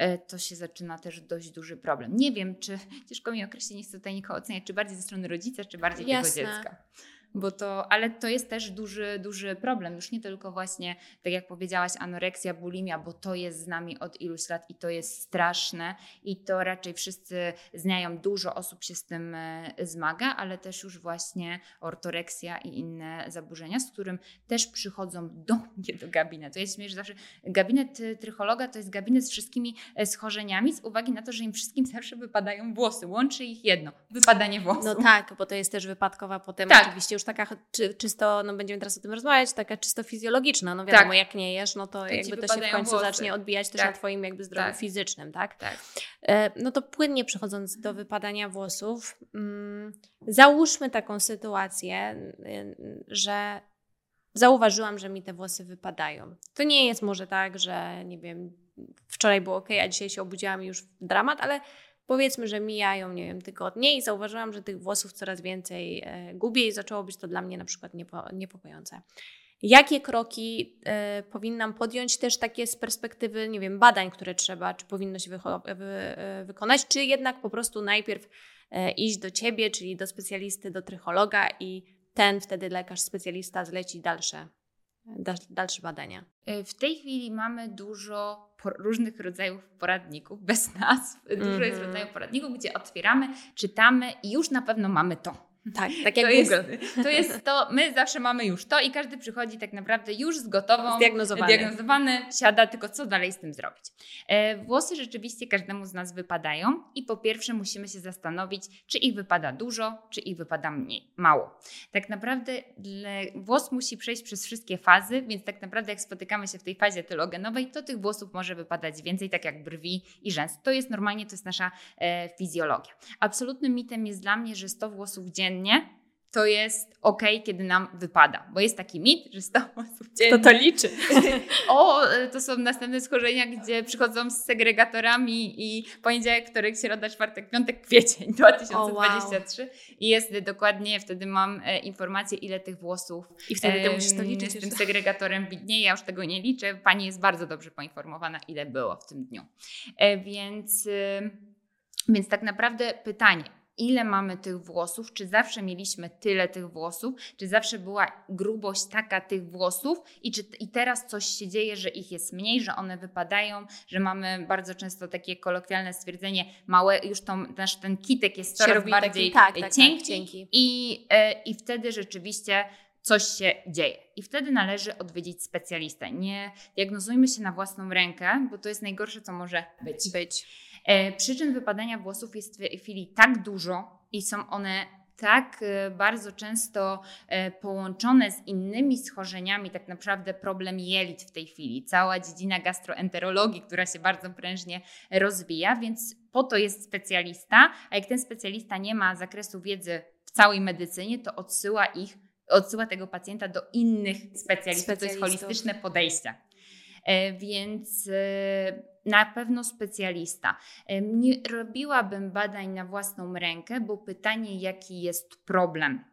y, to się zaczyna też dość duży problem. Nie wiem, czy ciężko mi określić, nie chcę tutaj nikogo oceniać, czy bardziej ze strony rodzica, czy bardziej Jasne. tego dziecka bo to, ale to jest też duży, duży problem. Już nie tylko właśnie, tak jak powiedziałaś, anoreksja, bulimia, bo to jest z nami od iluś lat i to jest straszne i to raczej wszyscy znają, dużo osób się z tym e, zmaga, ale też już właśnie ortoreksja i inne zaburzenia, z którym też przychodzą do mnie do gabinetu. Ja się że zawsze gabinet e, trychologa to jest gabinet z wszystkimi e, schorzeniami, z uwagi na to, że im wszystkim zawsze wypadają włosy. Łączy ich jedno, wypadanie włosów. No tak, bo to jest też wypadkowa potem tak. oczywiście już taka czy, czysto, no będziemy teraz o tym rozmawiać, taka czysto fizjologiczna. No wiadomo, tak. jak nie jesz, no to, to jakby to się w końcu włosy. zacznie odbijać też tak. na Twoim jakby zdrowiu tak. fizycznym, tak? tak? E, no to płynnie przechodząc do wypadania włosów, mm, załóżmy taką sytuację, y, że zauważyłam, że mi te włosy wypadają. To nie jest może tak, że nie wiem, wczoraj było ok, a dzisiaj się obudziłam i już dramat, ale powiedzmy, że mijają, nie wiem, tygodnie i zauważyłam, że tych włosów coraz więcej e, gubię i zaczęło być to dla mnie na przykład niepo, niepokojące. Jakie kroki y, powinnam podjąć też takie z perspektywy, nie wiem, badań, które trzeba, czy powinno się wy, y, wykonać, czy jednak po prostu najpierw iść do ciebie, czyli do specjalisty, do trychologa i ten wtedy lekarz specjalista zleci dalsze dalsze badania? E, w tej chwili mamy dużo różnych rodzajów poradników, bez nazw. Dużo mm -hmm. jest mhm. rodzajów poradników, gdzie otwieramy, czytamy i już na pewno mamy to. Tak, tak jak to Google. Jest, to jest to, my zawsze mamy już to i każdy przychodzi tak naprawdę już z gotową, Zdiagnozowany. zdiagnozowany siada, tylko co dalej z tym zrobić. E, włosy rzeczywiście każdemu z nas wypadają i po pierwsze musimy się zastanowić, czy ich wypada dużo, czy ich wypada mniej, mało. Tak naprawdę włos musi przejść przez wszystkie fazy, więc tak naprawdę jak spotykamy się w tej fazie telogenowej, to tych włosów może wypadać więcej, tak jak brwi i rzęs. To jest normalnie, to jest nasza e, fizjologia. Absolutnym mitem jest dla mnie, że 100 włosów dziennie to jest ok, kiedy nam wypada. Bo jest taki mit, że 100 osób dziennie... To to liczy. o, to są następne schorzenia, gdzie przychodzą z segregatorami i poniedziałek, wtorek, środa, czwartek, piątek, kwiecień 2023. Oh, wow. I jest dokładnie, wtedy mam e, informację, ile tych włosów I wtedy to musisz to liczyć. z tym segregatorem widnieje. Ja już tego nie liczę. Pani jest bardzo dobrze poinformowana, ile było w tym dniu. E, więc, więc tak naprawdę pytanie, ile mamy tych włosów, czy zawsze mieliśmy tyle tych włosów, czy zawsze była grubość taka tych włosów i czy i teraz coś się dzieje, że ich jest mniej, że one wypadają, że mamy bardzo często takie kolokwialne stwierdzenie, małe, już to, nasz ten kitek jest coraz bardziej taki, tak, tak, cienki, tak, cienki. I, e, i wtedy rzeczywiście coś się dzieje. I wtedy należy odwiedzić specjalistę. Nie diagnozujmy się na własną rękę, bo to jest najgorsze, co może być. być. E, przyczyn wypadania włosów jest w tej chwili tak dużo i są one tak e, bardzo często e, połączone z innymi schorzeniami, tak naprawdę problem jelit w tej chwili, cała dziedzina gastroenterologii, która się bardzo prężnie rozwija, więc po to jest specjalista, a jak ten specjalista nie ma zakresu wiedzy w całej medycynie, to odsyła ich, odsyła tego pacjenta do innych specjalistów, to jest holistyczne podejście. Więc na pewno specjalista. Nie robiłabym badań na własną rękę, bo pytanie, jaki jest problem.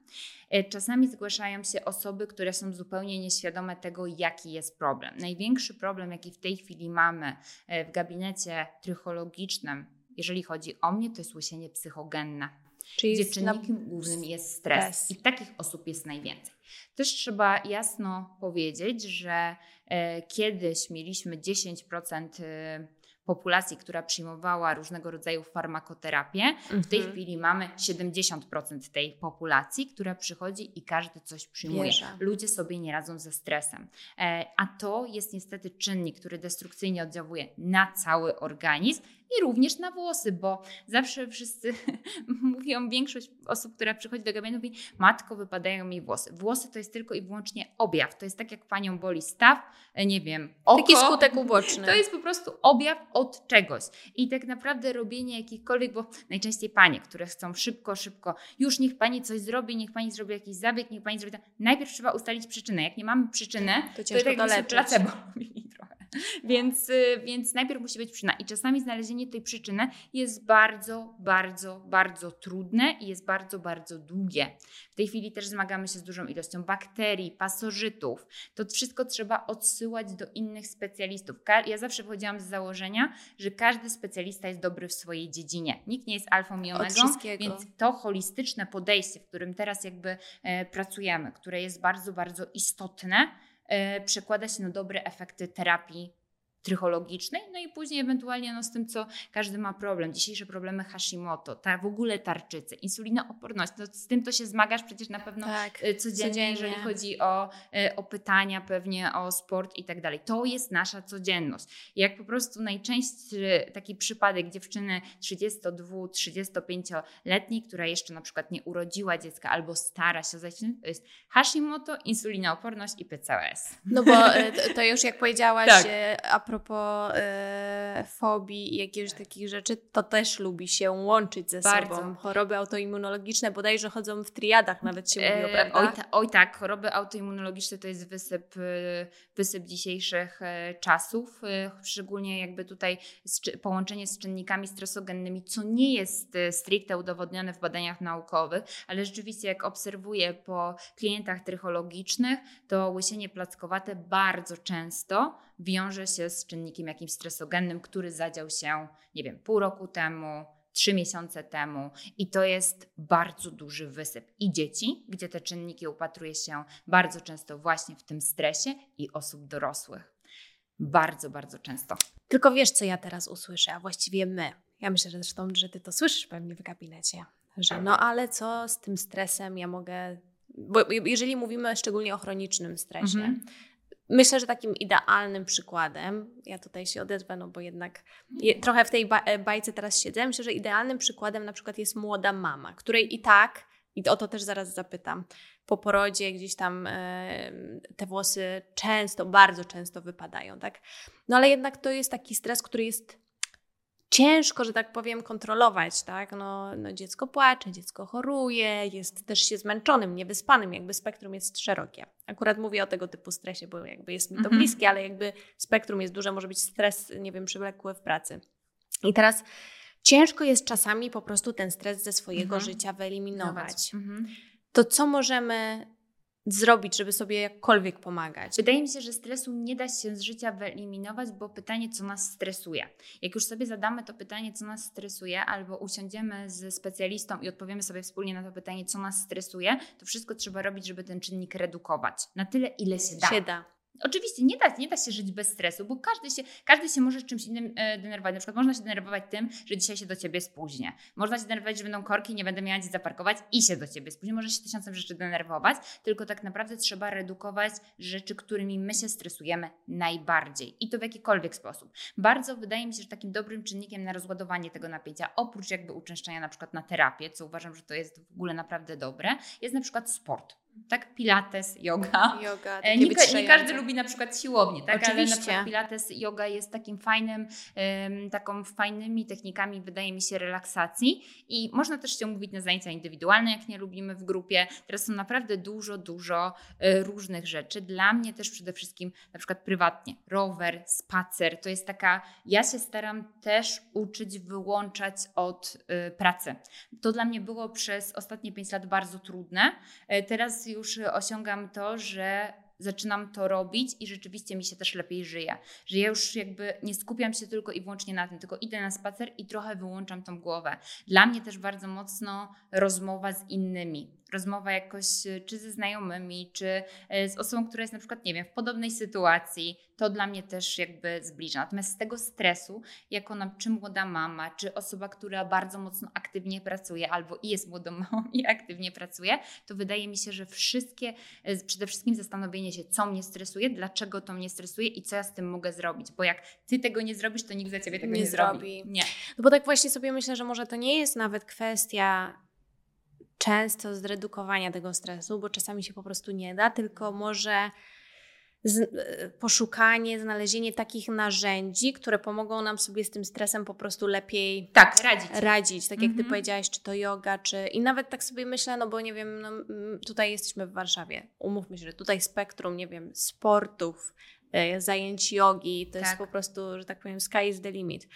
E, czasami zgłaszają się osoby, które są zupełnie nieświadome tego, jaki jest problem. Największy problem, jaki w tej chwili mamy e, w gabinecie trychologicznym, jeżeli chodzi o mnie, to jest łysienie psychogenne. Czyli gdzie czynnikiem na... głównym jest stres. stres. I takich osób jest najwięcej. Też trzeba jasno powiedzieć, że e, kiedyś mieliśmy 10% e, populacji, która przyjmowała różnego rodzaju farmakoterapię. Mhm. W tej mhm. chwili mamy 70% tej populacji, która przychodzi i każdy coś przyjmuje. Bierze. Ludzie sobie nie radzą ze stresem. E, a to jest niestety czynnik, który destrukcyjnie oddziałuje na cały organizm i również na włosy, bo zawsze wszyscy mówią, większość osób, która przychodzi do gabinetu mówi, matko, wypadają mi włosy. Włosy to jest tylko i wyłącznie objaw. To jest tak, jak panią boli staw, e, nie wiem, oko. Taki skutek uboczny. To jest po prostu objaw od czegoś. I tak naprawdę robienie jakichkolwiek, bo najczęściej panie, które chcą szybko, szybko, już niech pani coś zrobi, niech pani zrobi jakiś zabieg, niech pani zrobi. Najpierw trzeba ustalić przyczynę. Jak nie mamy przyczyny, to, to ciężko tak to placebo trochę. Więc, y, więc najpierw musi być przyczyna. I czasami znalezienie tej przyczyny jest bardzo, bardzo, bardzo trudne i jest bardzo, bardzo długie. W tej chwili też zmagamy się z dużą ilością bakterii, pasożytów. To wszystko trzeba odsyłać do innych specjalistów. Ja zawsze wychodziłam z założenia, że każdy specjalista jest dobry w swojej dziedzinie. Nikt nie jest alfą i omegą, więc to holistyczne podejście, w którym teraz jakby e, pracujemy, które jest bardzo, bardzo istotne, przekłada się na dobre efekty terapii trychologicznej, no i później ewentualnie no, z tym, co każdy ma problem. Dzisiejsze problemy Hashimoto, ta w ogóle tarczycy, insulinooporność, no, z tym to się zmagasz przecież na pewno tak, codziennie, codziennie, jeżeli chodzi o, e, o pytania pewnie, o sport i tak dalej. To jest nasza codzienność. Jak po prostu najczęstszy taki przypadek dziewczyny 32-35-letniej, która jeszcze na przykład nie urodziła dziecka albo stara się zajść, to jest Hashimoto, insulinooporność i PCOS. No bo e, to już jak powiedziałaś tak. a propos propos e, fobii i jakichś takich rzeczy, to też lubi się łączyć ze Bardzo. sobą. Choroby autoimmunologiczne bodajże chodzą w triadach, nawet się mówiło, e, prawda? Oj, ta, oj, tak, choroby autoimmunologiczne to jest wysyp, e, wysyp dzisiejszych czasów, szczególnie jakby tutaj połączenie z czynnikami stresogennymi, co nie jest stricte udowodnione w badaniach naukowych, ale rzeczywiście jak obserwuję po klientach trychologicznych, to łysienie plackowate bardzo często wiąże się z czynnikiem jakimś stresogennym, który zadział się, nie wiem, pół roku temu, trzy miesiące temu i to jest bardzo duży wysyp. I dzieci, gdzie te czynniki upatruje się bardzo często właśnie w tym stresie i osób dorosłych. Bardzo, bardzo często. Tylko wiesz, co ja teraz usłyszę, a właściwie my. Ja myślę że zresztą, że ty to słyszysz pewnie w gabinecie, że no ale co z tym stresem ja mogę. Bo jeżeli mówimy szczególnie o chronicznym stresie, mhm. Myślę, że takim idealnym przykładem, ja tutaj się odezwę, no bo jednak je, trochę w tej e, bajce teraz siedzę, myślę, że idealnym przykładem na przykład jest młoda mama, której i tak, i o to też zaraz zapytam, po porodzie gdzieś tam e, te włosy często, bardzo często wypadają, tak? No ale jednak to jest taki stres, który jest ciężko, że tak powiem, kontrolować, tak? No, no dziecko płacze, dziecko choruje, jest też się zmęczonym, niewyspanym, jakby spektrum jest szerokie. Akurat mówię o tego typu stresie, bo jakby jest mi to mhm. bliskie, ale jakby spektrum jest duże, może być stres, nie wiem, przywlekły w pracy. I teraz ciężko jest czasami po prostu ten stres ze swojego mhm. życia wyeliminować. Mhm. To co możemy zrobić, żeby sobie jakkolwiek pomagać? Wydaje mi się, że stresu nie da się z życia wyeliminować, bo pytanie, co nas stresuje. Jak już sobie zadamy to pytanie, co nas stresuje, albo usiądziemy z specjalistą i odpowiemy sobie wspólnie na to pytanie, co nas stresuje, to wszystko trzeba robić, żeby ten czynnik redukować. Na tyle, ile się da. Się da. Oczywiście nie da, nie da się żyć bez stresu, bo każdy się, każdy się może czymś innym e, denerwować. Na przykład można się denerwować tym, że dzisiaj się do ciebie spóźnię. Można się denerwować, że będą korki, nie będę miała gdzie zaparkować i się do ciebie spóźnię. Może się tysiącem rzeczy denerwować, tylko tak naprawdę trzeba redukować rzeczy, którymi my się stresujemy najbardziej i to w jakikolwiek sposób. Bardzo wydaje mi się, że takim dobrym czynnikiem na rozładowanie tego napięcia, oprócz jakby uczęszczania na przykład na terapię, co uważam, że to jest w ogóle naprawdę dobre, jest na przykład sport tak? Pilates, yoga. yoga e, nie, nie, każdy lubi na przykład siłownię, tak? Oczywiście. Ale na przykład Pilates, yoga jest takim fajnym, um, taką fajnymi technikami, wydaje mi się, relaksacji i można też się umówić na zajęcia indywidualne, jak nie lubimy w grupie. Teraz są naprawdę dużo, dużo y, różnych rzeczy. Dla mnie też przede wszystkim na przykład prywatnie rower, spacer, to jest taka, ja się staram też uczyć wyłączać od y, pracy. To dla mnie było przez ostatnie 5 lat bardzo trudne. Y, teraz już osiągam to, że zaczynam to robić i rzeczywiście mi się też lepiej żyje. Że ja już jakby nie skupiam się tylko i wyłącznie na tym, tylko idę na spacer i trochę wyłączam tą głowę. Dla mnie też bardzo mocno rozmowa z innymi rozmowa jakoś e, czy ze znajomymi, czy e, z osobą, która jest na przykład, nie wiem, w podobnej sytuacji, to dla mnie też jakby zbliża. Natomiast z tego stresu, jako na, czy młoda mama, czy osoba, która bardzo mocno aktywnie pracuje, albo i jest młodą mamą i aktywnie pracuje, to wydaje mi się, że wszystkie, e, przede wszystkim zastanowienie się, co mnie stresuje, dlaczego to mnie stresuje i co ja z tym mogę zrobić. Bo jak ty tego nie zrobisz, to nikt za ciebie tego nie, nie zrobi. zrobi. Nie. No bo tak właśnie sobie myślę, że może to nie jest nawet kwestia często zredukowania tego stresu, bo czasami się po prostu nie da, tylko może z, e, poszukanie, znalezienie takich narzędzi, które pomogą nam sobie z tym stresem po prostu lepiej tak, radzić. radzić. Tak jak ty mhm. powiedziałaś, czy to yoga, czy i nawet tak sobie myślę, no bo nie wiem, no, tutaj jesteśmy w Warszawie. Umówmy się, że tutaj spektrum, nie wiem, sportów, e, zajęć jogi, to tak. jest po prostu, że tak powiem, sky is the limit.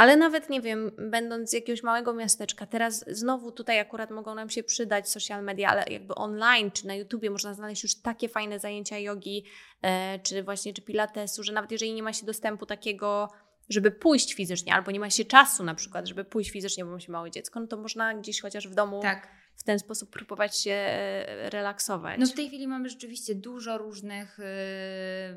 Ale nawet nie wiem, będąc z jakiegoś małego miasteczka, teraz znowu tutaj akurat mogą nam się przydać social media, ale jakby online czy na YouTubie można znaleźć już takie fajne zajęcia jogi, e, czy właśnie czy pilatesu, że nawet jeżeli nie ma się dostępu takiego żeby pójść fizycznie, albo nie ma się czasu na przykład, żeby pójść fizycznie, bo ma się małe dziecko, no to można gdzieś chociaż w domu tak w ten sposób próbować się e, relaksować. No w tej chwili mamy rzeczywiście dużo różnych y,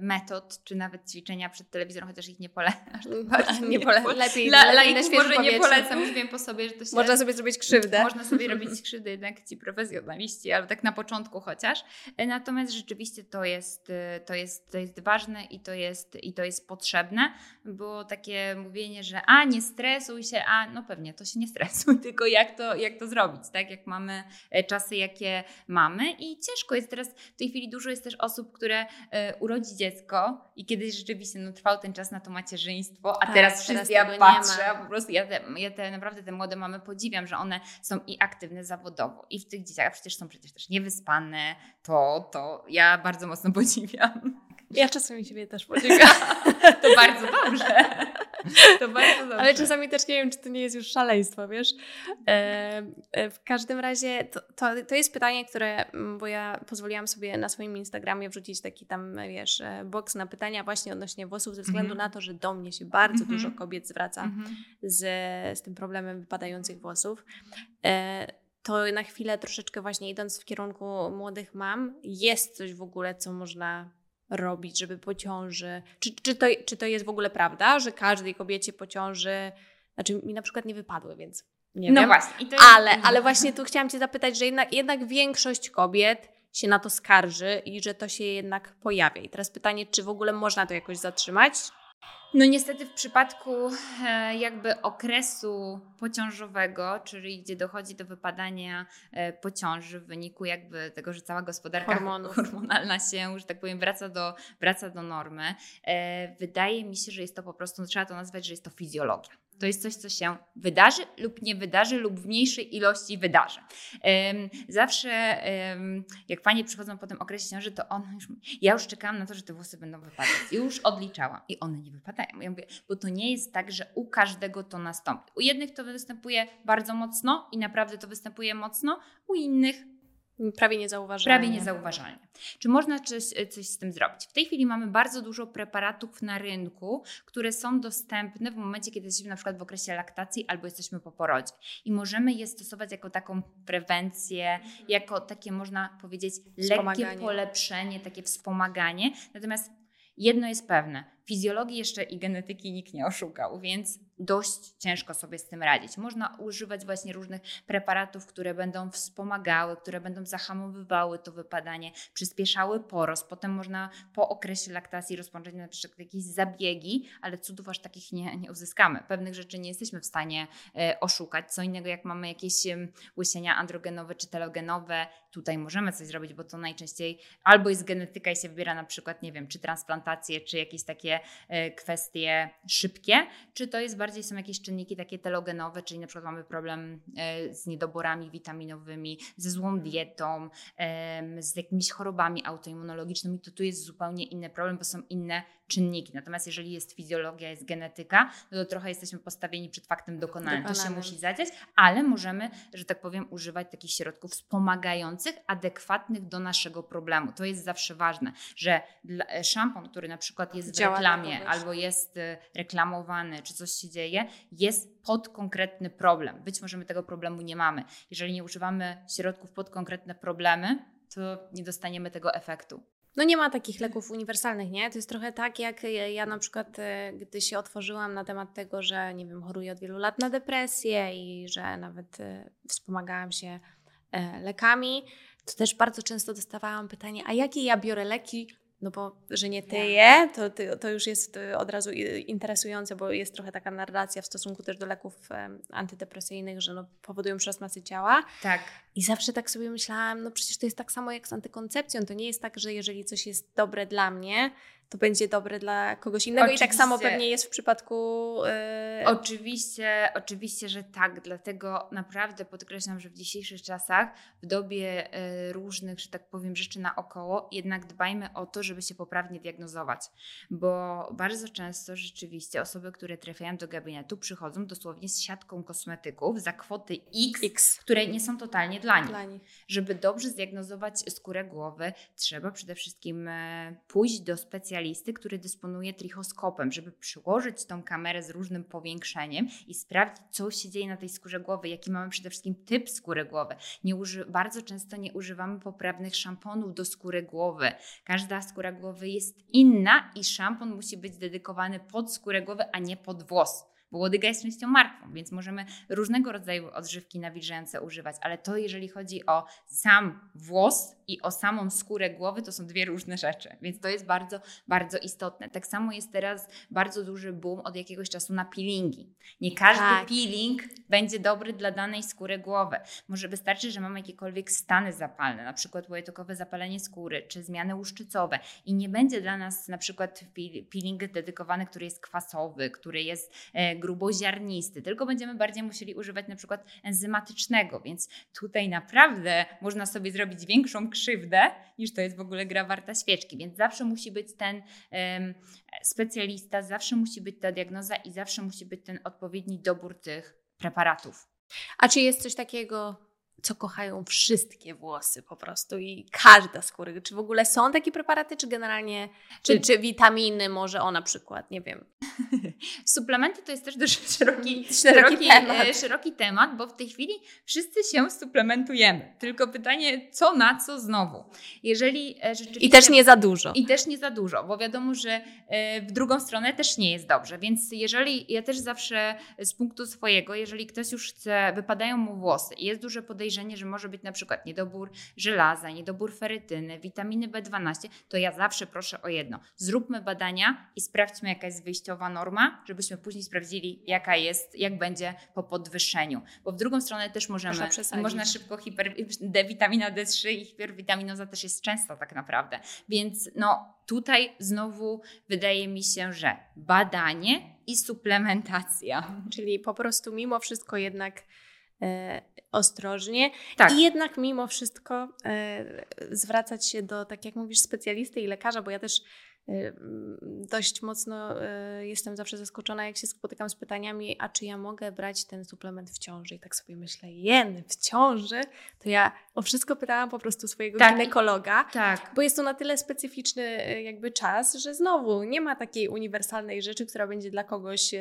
metod, czy nawet ćwiczenia przed telewizorem, chociaż ich nie polecam. Nie, nie polecam. Lepiej La, la, na może nie polecam, już wiem po sobie, że to się... Można sobie zrobić krzywdę. Można sobie robić krzywdę jednak ci profesjonaliści, ale tak na początku chociaż. E, natomiast rzeczywiście to jest, y, to jest, to jest ważne i to jest, i to jest potrzebne, bo takie mówienie, że a nie stresuj się, a no pewnie to się nie stresuj, tylko jak to, jak to zrobić, tak? Jak mamy mamy e, czasy, jakie mamy. I ciężko jest teraz, w tej chwili dużo jest też osób, które e, urodzi dziecko i kiedyś rzeczywiście no, trwał ten czas na to macierzyństwo, a tak, teraz wszyscy ja patrzę, po prostu ja, te, ja te, naprawdę te młode mamy podziwiam, że one są i aktywne zawodowo i w tych dzieciach, przecież są przecież też niewyspane, to, to ja bardzo mocno podziwiam. Ja czasami Ciebie też podziwiam. to bardzo dobrze. To bardzo dobrze. Ale czasami też nie wiem, czy to nie jest już szaleństwo, wiesz? E, e, w każdym razie to, to, to, jest pytanie, które, mm, bo ja pozwoliłam sobie na swoim Instagramie wrzucić taki tam, wiesz, e, box na pytania właśnie odnośnie włosów, ze względu mm -hmm. na to, że do mnie się bardzo -hmm. dużo kobiet zwraca -hmm. z, z tym problemem wypadających włosów. To na chwilę troszeczkę właśnie idąc w kierunku młodych mam, jest coś w ogóle, co można robić, żeby po ciąży. Czy, czy, to, czy to jest w ogóle prawda, że każdej kobiecie po ciąży, znaczy mi na przykład nie wypadły, więc Nie no wiem. właśnie. Jest... Ale, ale właśnie tu chciałam Cię zapytać, że jednak, jednak większość kobiet się na to skarży i że to się jednak pojawia. I teraz pytanie, czy w ogóle można to jakoś zatrzymać? No niestety w przypadku e, jakby okresu pociążowego, czyli gdzie dochodzi do wypadania e, pociąży w wyniku jakby tego, że cała gospodarka Hormonów. hormonalna się, że tak powiem, wraca do, wraca do normy, e, wydaje mi się, że jest to po prostu, no trzeba to nazwać, że jest to fizjologia. To jest coś, co się wydarzy lub nie wydarzy, lub w mniejszej ilości wydarzy. Zawsze, jak panie przychodzą po tym okresie ciąży, to one już, ja już czekałam na to, że te włosy będą wypadać. Już odliczałam. I one nie wypadają. Ja mówię, bo to nie jest tak, że u każdego to nastąpi. U jednych to występuje bardzo mocno i naprawdę to występuje mocno, u innych Prawie niezauważalnie. Prawie niezauważalnie. Czy można coś, coś z tym zrobić? W tej chwili mamy bardzo dużo preparatów na rynku, które są dostępne w momencie, kiedy jesteśmy na przykład w okresie laktacji albo jesteśmy po porodzie. I możemy je stosować jako taką prewencję, jako takie można powiedzieć lekkie polepszenie, takie wspomaganie. Natomiast jedno jest pewne, fizjologii jeszcze i genetyki nikt nie oszukał, więc dość ciężko sobie z tym radzić. Można używać właśnie różnych preparatów, które będą wspomagały, które będą zahamowywały to wypadanie, przyspieszały porost. Potem można po okresie laktacji rozpocząć na przykład jakieś zabiegi, ale cudów aż takich nie, nie uzyskamy. Pewnych rzeczy nie jesteśmy w stanie e, oszukać. Co innego jak mamy jakieś łysienia androgenowe czy telogenowe, tutaj możemy coś zrobić, bo to najczęściej albo jest genetyka i się wybiera na przykład, nie wiem, czy transplantacje, czy jakieś takie e, kwestie szybkie, czy to jest bardziej są jakieś czynniki takie telogenowe, czyli na przykład mamy problem e, z niedoborami witaminowymi, ze złą dietą, z jakimiś chorobami autoimmunologicznymi, to tu jest zupełnie inny problem, bo są inne czynniki. Natomiast jeżeli jest fizjologia, jest genetyka, no to trochę jesteśmy postawieni przed faktem dokonanym. To się musi zadziać, ale możemy, że tak powiem, używać takich środków wspomagających, adekwatnych do naszego problemu. To jest zawsze ważne, że e, szampon, który na przykład jest w Działa reklamie albo jest e, reklamowany, czy coś się dzieje, jest pod konkretny problem. Być może my tego problemu nie mamy. Jeżeli nie używamy środków pod konkretne problemy, to nie dostaniemy tego efektu. No nie ma takich leków uniwersalnych, nie? To jest trochę tak, jak ja na przykład, e, gdy się otworzyłam na temat tego, że nie wiem, choruję od wielu lat na depresję i że nawet e, wspomagałam się e, lekami, to też bardzo często dostawałam pytanie, a jakie ja biorę leki no bo, że nie ty je, to, to już jest y, od razu interesujące, bo jest trochę taka narracja w stosunku też do leków antydepresyjnych, że no, powodują przyrost masy ciała. Tak. I zawsze tak sobie myślałam, no przecież to jest tak samo jak z antykoncepcją. To nie jest tak, że jeżeli coś jest dobre dla mnie, to będzie dobre dla kogoś innego oczywiście. i tak samo pewnie jest w przypadku. Yy... Oczywiście, oczywiście, że tak. Dlatego naprawdę podkreślam, że w dzisiejszych czasach, w dobie yy, różnych, że tak powiem, rzeczy naokoło, jednak dbajmy o to, żeby się poprawnie diagnozować. Bo bardzo często rzeczywiście osoby, które trafiają do gabinetu, przychodzą dosłownie z siatką kosmetyków za kwoty X, X. które nie są totalnie dla nich. dla nich. Żeby dobrze zdiagnozować skórę głowy, trzeba przede wszystkim e, pójść do specjalistów specjalisty, który dysponuje trichoskopem, żeby przyłożyć tą kamerę z różnym powiększeniem i sprawdzić, co się dzieje na tej skórze głowy, jaki mamy przede wszystkim typ skóry głowy. Nie uży- bardzo często nie używamy poprawnych szamponów do skóry głowy. Każda skóra głowy jest inna i szampon musi być dedykowany pod skórę głowy, a nie pod włos bo łodyga jest częścią martwą, więc możemy różnego rodzaju odżywki nawilżające używać, ale to jeżeli chodzi o sam włos i o samą skórę głowy, to są dwie różne rzeczy, więc to jest bardzo, bardzo istotne. Tak samo jest teraz bardzo duży boom od jakiegoś czasu na peelingi. Nie każdy tak. peeling będzie dobry dla danej skóry głowy. Może wystarczy, że mamy jakiekolwiek stany zapalne, na przykład łajotokowe zapalenie skóry, czy zmiany łuszczycowe i nie będzie dla nas na przykład peeling dedykowany, który jest kwasowy, który jest e, gruboziarnisty, tylko będziemy bardziej musieli używać na przykład enzymatycznego, więc tutaj naprawdę można sobie zrobić większą krzywdę niż to jest w ogóle gra warta świeczki, więc zawsze musi być ten um, specjalista, zawsze musi być ta diagnoza i zawsze musi być ten odpowiedni dobór tych preparatów. A czy jest coś takiego co kochają wszystkie włosy po prostu i każda skóry. Czy w ogóle są takie preparaty, czy generalnie, czy, czy witaminy może o na przykład, nie wiem. Suplementy to jest też dość szeroki, szeroki, szeroki, temat. E, szeroki temat, bo w tej chwili wszyscy się suplementujemy. Tylko pytanie, co na co znowu. Jeżeli e. I też nie za dużo. I też nie za dużo, bo wiadomo, że e, w drugą stronę też nie jest dobrze. Więc jeżeli, ja też zawsze z punktu swojego, jeżeli ktoś już chce, wypadają mu włosy i jest duże podejrzenie, że może być na przykład niedobór żelaza, niedobór ferytyny, witaminy B12, to ja zawsze proszę o jedno. Zróbmy badania i sprawdźmy, jaka jest wyjściowa norma, żebyśmy później sprawdzili, jaka jest, jak będzie po podwyższeniu. Bo w drugą stronę też możemy, można szybko hiper, D, witamina D3 i hiperwitaminoza też jest często tak naprawdę. Więc no tutaj znowu wydaje mi się, że badanie i suplementacja. Czyli po prostu mimo wszystko jednak ostrożnie tak. i jednak mimo wszystko e, zwracać się do, tak jak mówisz, specjalisty i lekarza, bo ja też Y, dość mocno jestem zawsze zaskoczona, jak się spotykam z pytaniami, a czy ja mogę brać ten suplement w ciąży? I tak sobie myślę, jen, w ciąży? To ja o wszystko pytałam po prostu swojego tak. ginekologa, tak. bo jest to na tyle specyficzny jakby czas, że znowu nie ma takiej uniwersalnej rzeczy, która będzie dla kogoś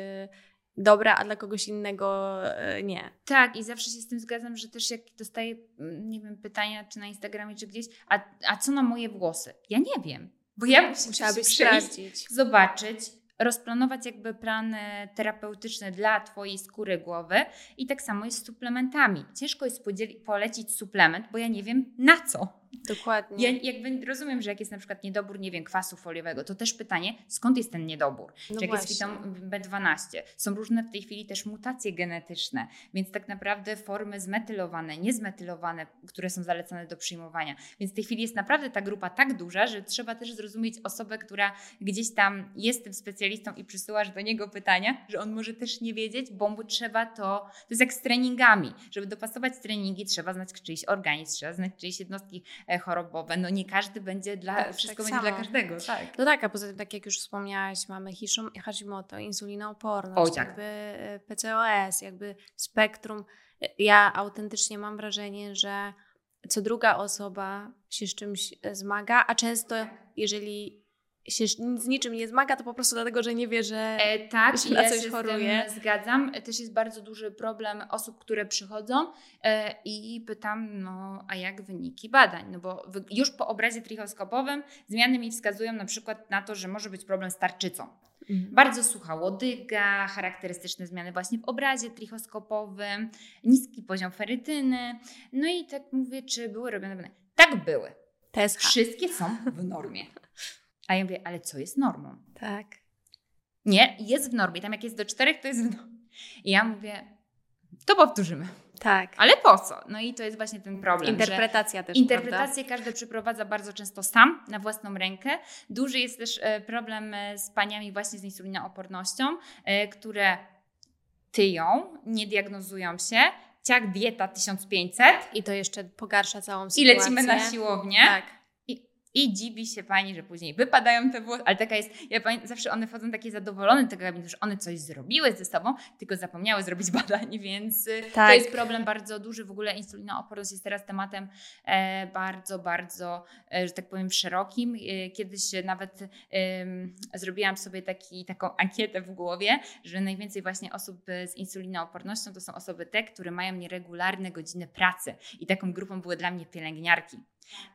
dobra, a dla kogoś innego nie. Tak, i zawsze się z tym zgadzam, że też jak dostaję, mm, nie wiem, pytania czy na Instagramie, czy gdzieś, a, a co na moje włosy? Ja nie wiem. Bo ja musiałabyś sprawdzić, zobaczyć, rozplanować jakby plan terapeutyczny dla Twojej skóry głowy i tak samo jest z suplementami. Ciężko jest polecić suplement, bo ja nie wiem na co. Dokładnie. Ja jakby rozumiem, że jak jest na przykład niedobór, nie wiem, kwasu foliowego, to też pytanie, skąd jest ten niedobór? No Czy jak właśnie. jest witamin B12? Są różne w tej chwili też mutacje genetyczne, więc tak naprawdę formy zmetylowane, niezmetylowane, które są zalecane do przyjmowania. Więc w tej chwili jest naprawdę ta grupa tak duża, że trzeba też zrozumieć osobę, która gdzieś tam jest tym specjalistą i przysyłasz do niego pytania, że on może też nie wiedzieć, bo mu trzeba to, to jest jak z treningami. Żeby dopasować treningi, trzeba znać czyjś organizm, trzeba znać czyjeś jednostki chorobowe. No nie każdy będzie dla, tak, wszystko tak będzie samo. dla każdego. Tak. No tak, a poza tym, tak jak już wspomniałaś, mamy Hashimoto, insulinooporność, o, tak. jakby e, PCOS, jakby spektrum. E, ja autentycznie mam wrażenie, że co druga osoba się z czymś zmaga, a często jeżeli się z niczym nie zmaga, to po prostu dlatego, że nie wie, że, e, tak, że na ja coś choruje. zgadzam. Też jest bardzo duży problem osób, które przychodzą e, i pytam, no a jak wyniki badań? No bo już po obrazie trichoskopowym zmiany mi wskazują na przykład na to, że może być problem z tarczycą. Mhm. Bardzo sucha łodyga, charakterystyczne zmiany właśnie w obrazie trichoskopowym, niski poziom ferytyny. No i tak mówię, czy były robione badania? Tak były. TSH. Wszystkie są w normie. A ja mówię, ale co jest normą? Tak. Nie, jest w normie. Tam jak jest do czterech, to jest w normie. I ja mówię, to powtórzymy. Tak. Ale po co? No i to jest właśnie ten problem. Interpretacja też. Interpretację każdy przeprowadza bardzo często sam, na własną rękę. Duży jest też e, problem e, z paniami właśnie z insulinoopornością, e, które tyją, nie diagnozują się, ciak dieta 1500. I to jeszcze pogarsza całą sytuację. I lecimy na siłownię. Tak i dziwi się pani, że później wypadają te włosy, ale taka jest, ja pamiętam, zawsze one wchodzą takie zadowolone tego gabinetu, że one coś zrobiły ze sobą, tylko zapomniały zrobić badań, więc y, tak. to jest problem bardzo duży. W ogóle insulinooporność jest teraz tematem e, bardzo, bardzo, e, że tak powiem, szerokim. E, kiedyś nawet zrobiłam sobie taki, taką ankietę w głowie, że najwięcej właśnie osób z insulinoopornością to są osoby te, które mają nieregularne godziny pracy i taką grupą były dla mnie pielęgniarki.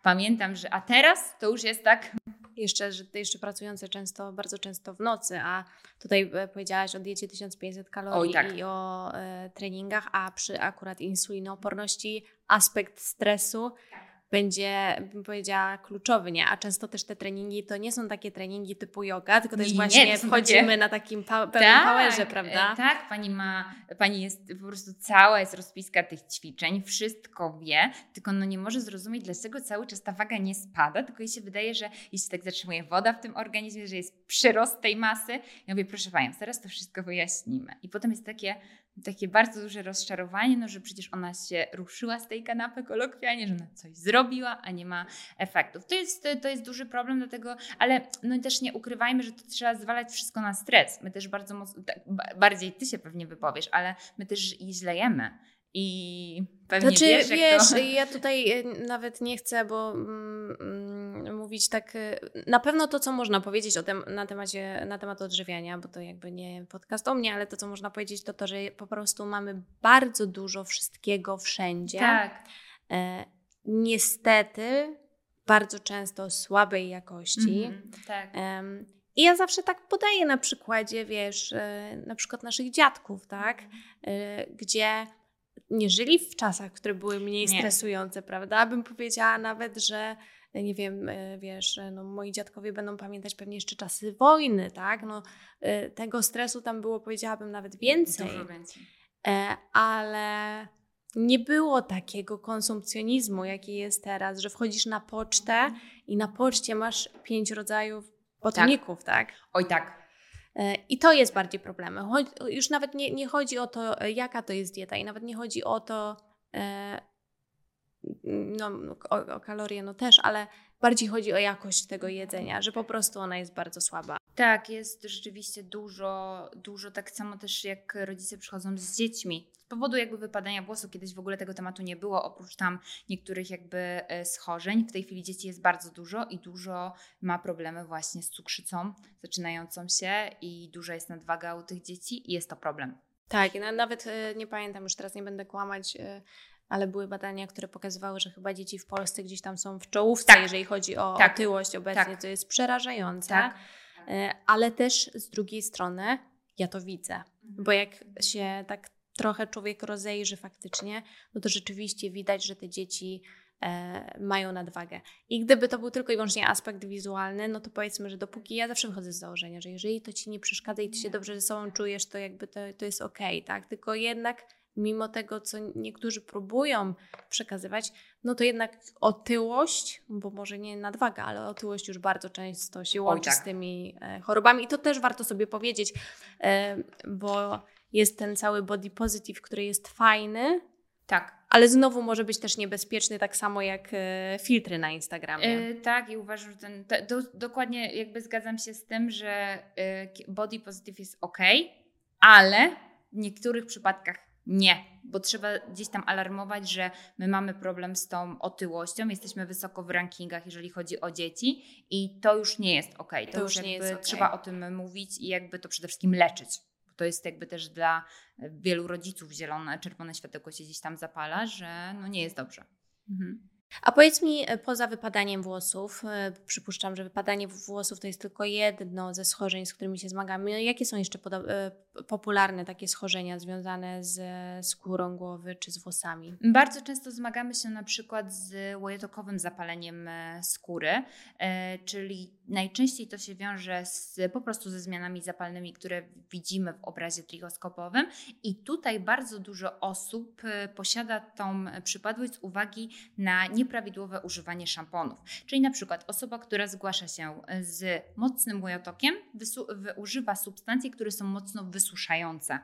Pamiętam, że a teraz to już jest tak. Jeszcze, że jeszcze pracujące często, bardzo często w nocy, a tutaj e, powiedziałaś o diecie 1500 kalorii Oj, tak. i o e, treningach, a przy akurat insulinooporności aspekt stresu będzie, bym powiedziała, kluczowy, nie? A często też te treningi to nie są takie treningi typu yoga, tylko to jest nie, właśnie, nie, wchodzimy takie... na takim pa pełnym tak, powerze, prawda? E, tak, pani ma, pani jest po prostu cała, jest rozpiska tych ćwiczeń, wszystko wie, tylko no nie może zrozumieć, dlaczego cały czas ta waga nie spada, tylko jej się wydaje, że jeśli tak zatrzymuje woda w tym organizmie, że jest przyrost tej masy. Ja mówię, proszę Panią, zaraz to wszystko wyjaśnimy. I potem jest takie, takie bardzo duże rozczarowanie, no, że przecież ona się ruszyła z tej kanapy kolokwialnie, że ona coś zrobiła, a nie ma efektów. To jest, to jest duży problem, dlatego, ale no też nie ukrywajmy, że to trzeba zwalać wszystko na stres. My też bardzo mocno, tak, bardziej ty się pewnie wypowiesz, ale my też źle jemy. I pewnie znaczy, wiesz, wiesz to... ja tutaj e, nawet nie chcę, bo mm, mm, mówić tak, e, na pewno to, co można powiedzieć o tem, na, temacie, na temat odżywiania, bo to jakby nie podcast o mnie, ale to, co można powiedzieć, to to, że po prostu mamy bardzo dużo wszystkiego wszędzie. Tak. E, niestety bardzo często słabej jakości. Mhm, tak. Um, I ja zawsze tak podaję na przykładzie, wiesz, e, na przykład naszych dziadków, tak? E, gdzie nie żyli w czasach, które były mniej Nie. stresujące, prawda? Bym powiedziała nawet, że nie wiem, e, wiesz, no moi dziadkowie będą pamiętać pewnie jeszcze czasy wojny, tak? No, e, tego stresu tam było, powiedziałabym, nawet więcej. Dużo więcej. E, ale nie było takiego konsumpcjonizmu, jaki jest teraz, że wchodzisz na pocztę i na poczcie masz pięć rodzajów botaników, tak? Oj tak. E, I to jest bardziej problemem. Już nawet nie, nie chodzi o to, e, jaka to jest dieta, i nawet nie chodzi o to, e, no, o, o kalorie, no też, ale bardziej chodzi o jakość tego jedzenia, że po prostu ona jest bardzo słaba. Tak, jest rzeczywiście dużo, dużo tak samo też jak rodzice przychodzą z dziećmi. Z powodu jakby wypadania włosu, kiedyś w ogóle tego tematu nie było, oprócz tam niektórych jakby e, schorzeń. W tej chwili dzieci jest bardzo dużo i dużo ma problemy właśnie z cukrzycą zaczynającą się i duża jest nadwaga u tych dzieci i jest to problem. Tak, nawet e, nie pamiętam, już teraz nie będę kłamać, e, ale były badania, które pokazywały, że chyba dzieci w Polsce gdzieś tam są w czołówce, Tak. jeżeli chodzi o Tak. otyłość obecnie, Tak. co jest przerażające. Tak. E, Ale też z drugiej strony ja to widzę, bo jak się tak trochę człowiek rozejrzy faktycznie, no to rzeczywiście widać, że te dzieci e, mają nadwagę. I gdyby to był tylko i wyłącznie aspekt wizualny, no to powiedzmy, że dopóki ja zawsze wychodzę z założenia, że jeżeli to ci nie przeszkadza i ty się dobrze ze sobą czujesz, to jakby to, to jest okej, tak? Tylko jednak mimo tego, co niektórzy próbują przekazywać, no to jednak otyłość, bo może nie nadwaga, ale otyłość już bardzo często się łączy tak. z tymi e, chorobami. I to też warto sobie powiedzieć, e, bo jest ten cały body positive, który jest fajny, Tak. ale znowu może być też niebezpieczny, tak samo jak e, filtry na Instagramie. E, tak, i uważam, że ten, te, do, dokładnie jakby zgadzam się z tym, że body positive jest ok, ale w niektórych przypadkach nie, bo trzeba gdzieś tam alarmować, że my mamy problem z tą otyłością, jesteśmy wysoko w rankingach, jeżeli chodzi o dzieci i to już nie jest ok. To, To już nie jest okej. trzeba o tym mówić i jakby to przede wszystkim leczyć. To jest jakby też dla e, wielu rodziców zielone, czerwone światełko się gdzieś tam zapala, że no nie jest dobrze. Mhm. A powiedz mi, e, poza wypadaniem włosów, e, przypuszczam, że wypadanie włosów to jest tylko jedno ze schorzeń, z którymi się zmagamy. No, Jakie są jeszcze e, popularne takie schorzenia związane ze skórą głowy czy z włosami? Bardzo często zmagamy się na przykład z łojotokowym zapaleniem skóry, czyli najczęściej to się wiąże z, po prostu ze zmianami zapalnymi, które widzimy w obrazie trichoskopowym i tutaj bardzo dużo osób posiada tą przypadłość z uwagi na nieprawidłowe używanie szamponów. Czyli na przykład osoba, która zgłasza się z mocnym łojotokiem, używa substancji, które są mocno wysuszające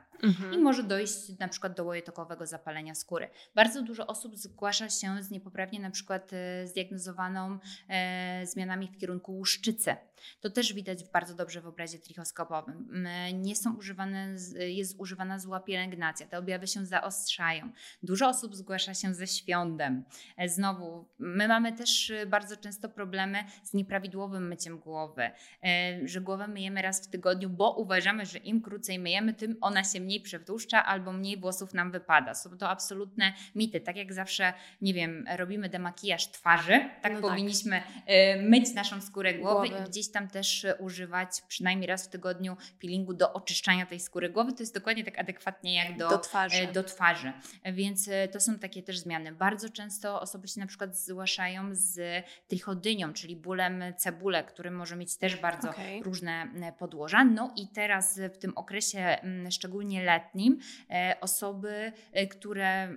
i może dojść na przykład do łojotokowego zapalenia skóry. Bardzo dużo osób zgłasza się z niepoprawnie na przykład e, zdiagnozowaną e, zmianami w kierunku łuszczycy. To też widać bardzo dobrze w obrazie trichoskopowym. M, Nie są używane, jest używana zła pielęgnacja, te objawy się zaostrzają. Dużo osób zgłasza się ze świądem. E, Znowu, my mamy też e, bardzo często problemy z nieprawidłowym myciem głowy, e, że głowę myjemy raz w tygodniu, bo uważamy, że im krócej myjemy, tym ona się mniej przewtłuszcza albo mniej włosów nam wypada. Są to absolutne mity. Tak jak zawsze, nie wiem, robimy demakijaż twarzy, tak No tak. powinniśmy e, myć naszą skórę głowy, Głowy. i gdzieś tam też e, używać przynajmniej raz w tygodniu peelingu do oczyszczania tej skóry głowy. To jest dokładnie tak adekwatnie jak do, Do twarzy. e, do twarzy. Więc e, to są takie też zmiany. Bardzo często osoby się na przykład zgłaszają z trichodynią, czyli bólem cebule, który może mieć też bardzo Okej. różne e, podłoża. No i teraz w tym okresie szczególnie letnim osoby, które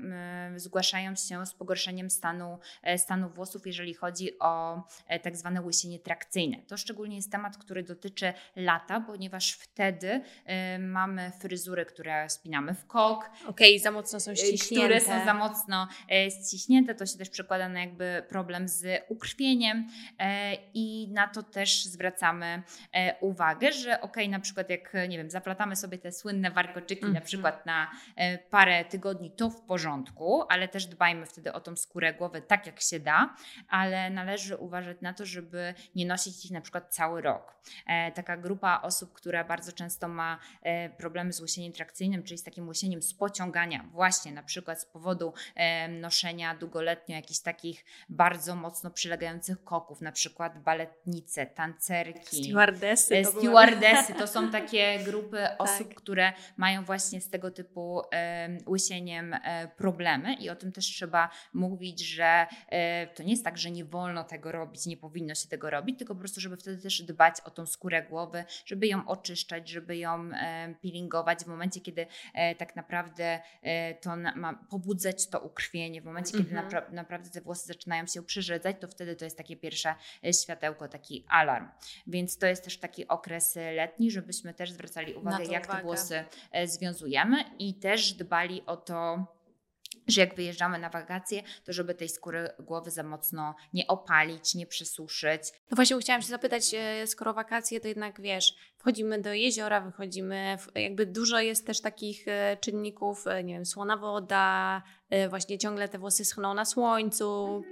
zgłaszają się z pogorszeniem stanu, stanu włosów, jeżeli chodzi o tak zwane łysienie trakcyjne. To szczególnie szczególnie jest temat, który dotyczy lata, ponieważ wtedy y, mamy fryzury, które spinamy w kok. Okej, okay, za mocno są ściśnięte. Które są za mocno ściśnięte. To się też przekłada na jakby problem z ukrwieniem i na to też zwracamy uwagę, że ok, na przykład jak, nie wiem, zaplatamy sobie te słynne warkoczyki mm -hmm. na przykład na parę tygodni, to w porządku, ale też dbajmy wtedy o tą skórę głowy tak jak się da, ale należy uważać na to, żeby nie nosić ich na przykład cały rok. E, taka grupa osób, która bardzo często ma e, problemy z łysieniem trakcyjnym, czyli z takim łysieniem z pociągania, właśnie na przykład z powodu e, noszenia długoletnio jakichś takich bardzo mocno przylegających koków, na przykład baletnice, tancerki, stewardesy. To stewardesy to są takie grupy osób, tak. które mają właśnie z tego typu łysieniem problemy i o tym też trzeba mówić, że to nie jest tak, że nie wolno tego robić, nie powinno się tego robić, tylko po prostu, żeby wtedy też dbać o tą skórę głowy, żeby ją oczyszczać, żeby ją peelingować w momencie, kiedy e, tak naprawdę e, to ma pobudzać to ukrwienie, w momencie, kiedy mhm. napra naprawdę te włosy zaczynają się przyrzedzać, to wtedy to jest takie pierwsze e, światełko, taki alarm. Więc to jest też taki okres letni, żebyśmy też zwracali uwagę, jak uwagę. te włosy związujemy i też dbali o to, że jak wyjeżdżamy na wakacje, to żeby tej skóry głowy za mocno nie opalić, nie przesuszyć. No właśnie chciałam się zapytać, e, skoro wakacje, to jednak wiesz, wchodzimy do jeziora, wychodzimy, jakby dużo jest też takich e, czynników, e, nie wiem, słona woda, właśnie ciągle te włosy schną na słońcu.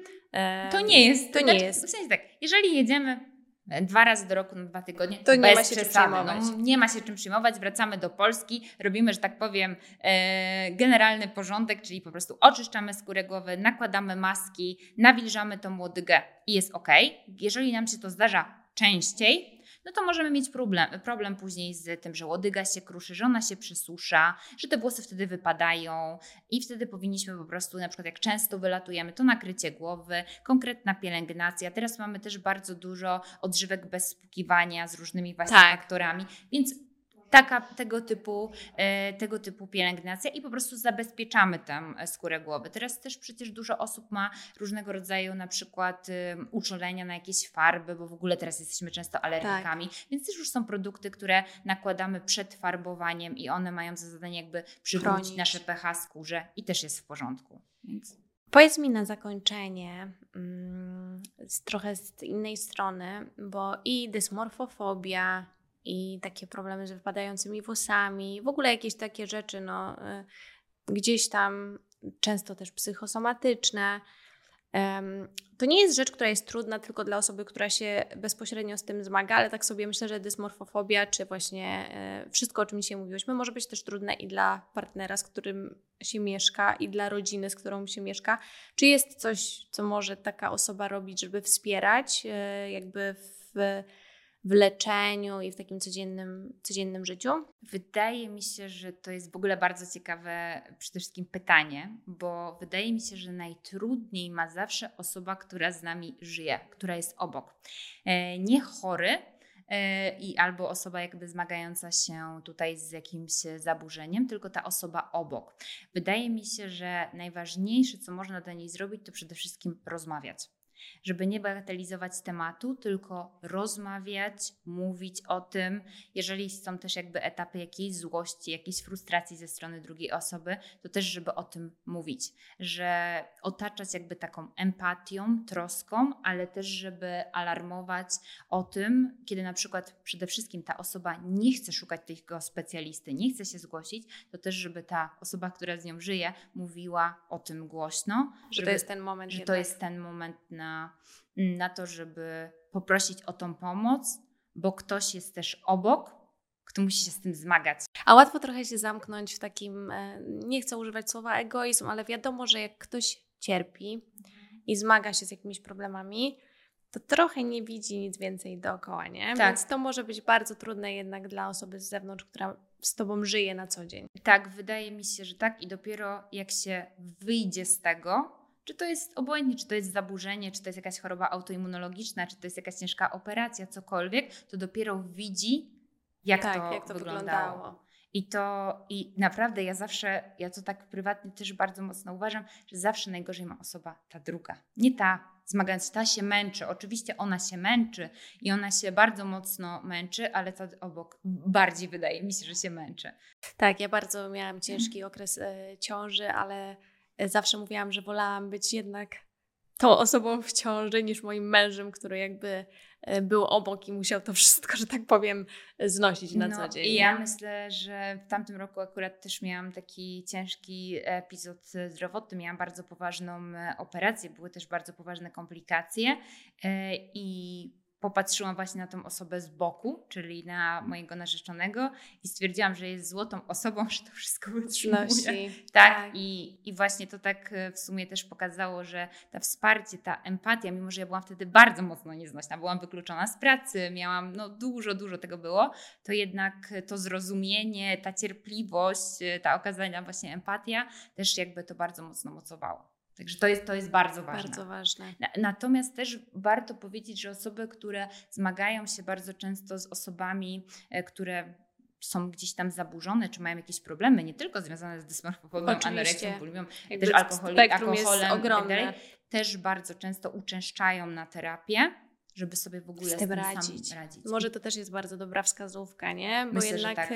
To nie jest. To nie znaczy, jest. W sensie tak, jeżeli jedziemy dwa razy do roku na dwa tygodnie, to nie ma się czym przejmować. No, nie ma się czym przejmować, wracamy do Polski, robimy, że tak powiem, e, generalny porządek, czyli po prostu oczyszczamy skórę głowy, nakładamy maski, nawilżamy tą łodygę i jest ok. Jeżeli nam się to zdarza częściej, no to możemy mieć problem, problem później z tym, że łodyga się kruszy, że ona się przysusza, że te włosy wtedy wypadają i wtedy powinniśmy po prostu, na przykład jak często wylatujemy, to nakrycie głowy, konkretna pielęgnacja. Teraz mamy też bardzo dużo odżywek bez spukiwania z różnymi właśnie tak. faktorami, więc taka, tego, typu, e, tego typu pielęgnacja i po prostu zabezpieczamy tam skórę głowy. Teraz też przecież dużo osób ma różnego rodzaju na przykład uczulenia na jakieś farby, bo w ogóle teraz jesteśmy często alergikami, tak. więc też już są produkty, które nakładamy przed farbowaniem i one mają za zadanie jakby przywrócić nasze pH skórze i też jest w porządku. Więc... Powiedz mi na zakończenie, mm, trochę z innej strony, bo i dysmorfofobia, i takie problemy z wypadającymi włosami, w ogóle jakieś takie rzeczy, no, y, gdzieś tam często też psychosomatyczne. To nie jest rzecz, która jest trudna tylko dla osoby, która się bezpośrednio z tym zmaga, ale tak sobie myślę, że dysmorfofobia, czy właśnie e, wszystko, o czym dzisiaj mówiłyśmy, może być też trudne i dla partnera, z którym się mieszka, i dla rodziny, z którą się mieszka. Czy jest coś, co może taka osoba robić, żeby wspierać e, jakby w w leczeniu i w takim codziennym, codziennym życiu? Wydaje mi się, że to jest w ogóle bardzo ciekawe przede wszystkim pytanie, bo wydaje mi się, że najtrudniej ma zawsze osoba, która z nami żyje, która jest obok. E, nie chory, e, i albo osoba jakby zmagająca się tutaj z jakimś zaburzeniem, tylko ta osoba obok. Wydaje mi się, że najważniejsze, co można dla niej zrobić, to przede wszystkim rozmawiać żeby nie bagatelizować tematu, tylko rozmawiać, mówić o tym. Jeżeli są też jakby etapy jakiejś złości, jakiejś frustracji ze strony drugiej osoby, to też żeby o tym mówić, że otaczać jakby taką empatią, troską, ale też żeby alarmować o tym, kiedy na przykład przede wszystkim ta osoba nie chce szukać tego specjalisty, nie chce się zgłosić, to też żeby ta osoba, która z nią żyje, mówiła o tym głośno, że żeby, to jest ten moment, że to jest ten moment na na, to, żeby poprosić o tą pomoc, bo ktoś jest też obok, kto musi się z tym zmagać. A łatwo trochę się zamknąć w takim, e, nie chcę używać słowa egoizm, ale wiadomo, że jak ktoś cierpi i zmaga się z jakimiś problemami, to trochę nie widzi nic więcej dookoła, nie? Tak. Więc to może być bardzo trudne jednak dla osoby z zewnątrz, która z tobą żyje na co dzień. Tak, wydaje mi się, że tak i dopiero jak się wyjdzie z tego, czy to jest obojętnie, czy to jest zaburzenie, czy to jest jakaś choroba autoimmunologiczna, czy to jest jakaś ciężka operacja, cokolwiek, to dopiero widzi, jak, tak, to, jak to wyglądało. wyglądało. I to, i naprawdę ja zawsze, ja to tak prywatnie też bardzo mocno uważam, że zawsze najgorzej ma osoba ta druga. Nie ta, zmagając, ta się męczy. Oczywiście ona się męczy i ona się bardzo mocno męczy, ale ta obok bardziej wydaje mi się, że się męczy. Tak, ja bardzo miałam ciężki okres e, ciąży, ale zawsze mówiłam, że wolałam być jednak tą osobą w ciąży niż moim mężem, który jakby e, był obok i musiał to wszystko, że tak powiem, znosić na no, co dzień. I ja myślę, że w tamtym roku akurat też miałam taki ciężki epizod zdrowotny. Miałam bardzo poważną e, operację, były też bardzo poważne komplikacje e, i popatrzyłam właśnie na tą osobę z boku, czyli na mojego narzeczonego i stwierdziłam, że jest złotą osobą, że to wszystko wytrzymuje. Tak, tak, I, I właśnie to tak e, w sumie też pokazało, że ta wsparcie, ta empatia, mimo że ja byłam wtedy bardzo mocno nieznośna, byłam wykluczona z pracy, miałam, no dużo, dużo tego było, to jednak to zrozumienie, ta cierpliwość, e, ta okazana właśnie empatia też jakby to bardzo mocno mocowało. Także to jest, to jest bardzo ważne. Bardzo ważne. Natomiast też warto powiedzieć, że osoby, które zmagają się bardzo często z osobami, e, które są gdzieś tam zaburzone, czy mają jakieś problemy, nie tylko związane z dysmorfofobą, anoreksją, bulimią, też alkoholi, alkoholem ogromne. Tak też bardzo często uczęszczają na terapię, żeby sobie w ogóle z, z tym radzić. radzić. Może to też jest bardzo dobra wskazówka, nie? Bo Myślę, jednak tak.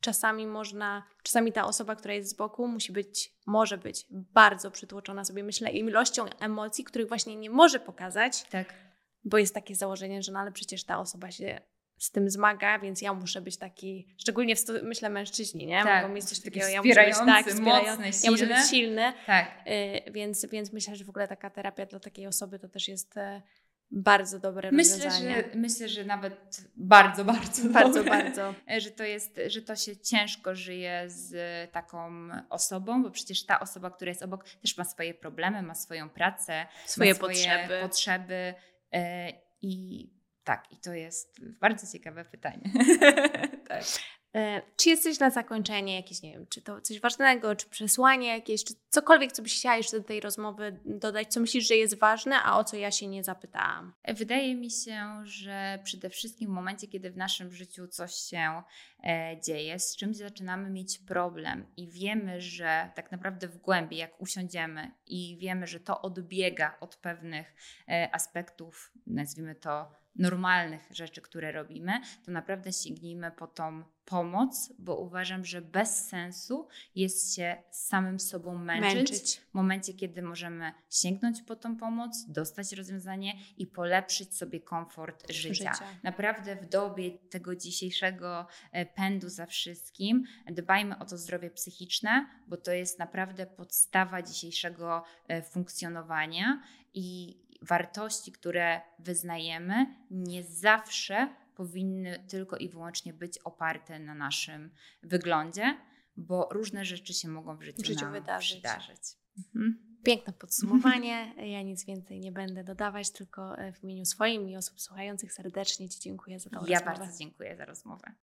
Czasami można, czasami ta osoba, która jest z boku, musi być, może być bardzo przytłoczona sobie, myślę, ilością emocji, których właśnie nie może pokazać. Tak. Bo jest takie założenie, że no ale przecież ta osoba się z tym zmaga, więc ja muszę być taki, szczególnie w, myślę mężczyźni, nie? Tak, Mogą mieć coś takiego, ja muszę być tak, mocny, ja muszę być silny. Tak. Y, więc, więc myślę, że w ogóle taka terapia dla takiej osoby to też jest y, bardzo dobre myślę, rozwiązanie. Że, myślę, że nawet bardzo, bardzo Bardzo, dobre. bardzo. Że to, jest, że to się ciężko żyje z taką osobą, bo przecież ta osoba, która jest obok też ma swoje problemy, ma swoją pracę, swoje, swoje potrzeby. potrzeby e, i tak, i to jest bardzo ciekawe pytanie. tak. E, czy jesteś na zakończenie jakieś, nie wiem, czy to coś ważnego, czy przesłanie jakieś, czy cokolwiek, co byś chciała jeszcze do tej rozmowy dodać, co myślisz, że jest ważne, a o co ja się nie zapytałam? Wydaje mi się, że przede wszystkim w momencie, kiedy w naszym życiu coś się e, dzieje, z czymś zaczynamy mieć problem i wiemy, że tak naprawdę w głębi, jak usiądziemy i wiemy, że to odbiega od pewnych e, aspektów, nazwijmy to normalnych rzeczy, które robimy, to naprawdę sięgnijmy po tą pomoc, bo uważam, że bez sensu jest się samym sobą męczyć, męczyć, w momencie, kiedy możemy sięgnąć po tą pomoc, dostać rozwiązanie i polepszyć sobie komfort życia. życia. Naprawdę w dobie tego dzisiejszego e, pędu za wszystkim dbajmy o to zdrowie psychiczne, bo to jest naprawdę podstawa dzisiejszego e, funkcjonowania i wartości, które wyznajemy, nie zawsze powinny tylko i wyłącznie być oparte na naszym wyglądzie, bo różne rzeczy się mogą w życiu, w życiu wydarzyć. przydarzyć. Mhm. Piękne podsumowanie. Ja nic więcej nie będę dodawać, tylko e, w imieniu swoim i osób słuchających serdecznie Ci dziękuję za to. Ja rozmowę. bardzo dziękuję za rozmowę.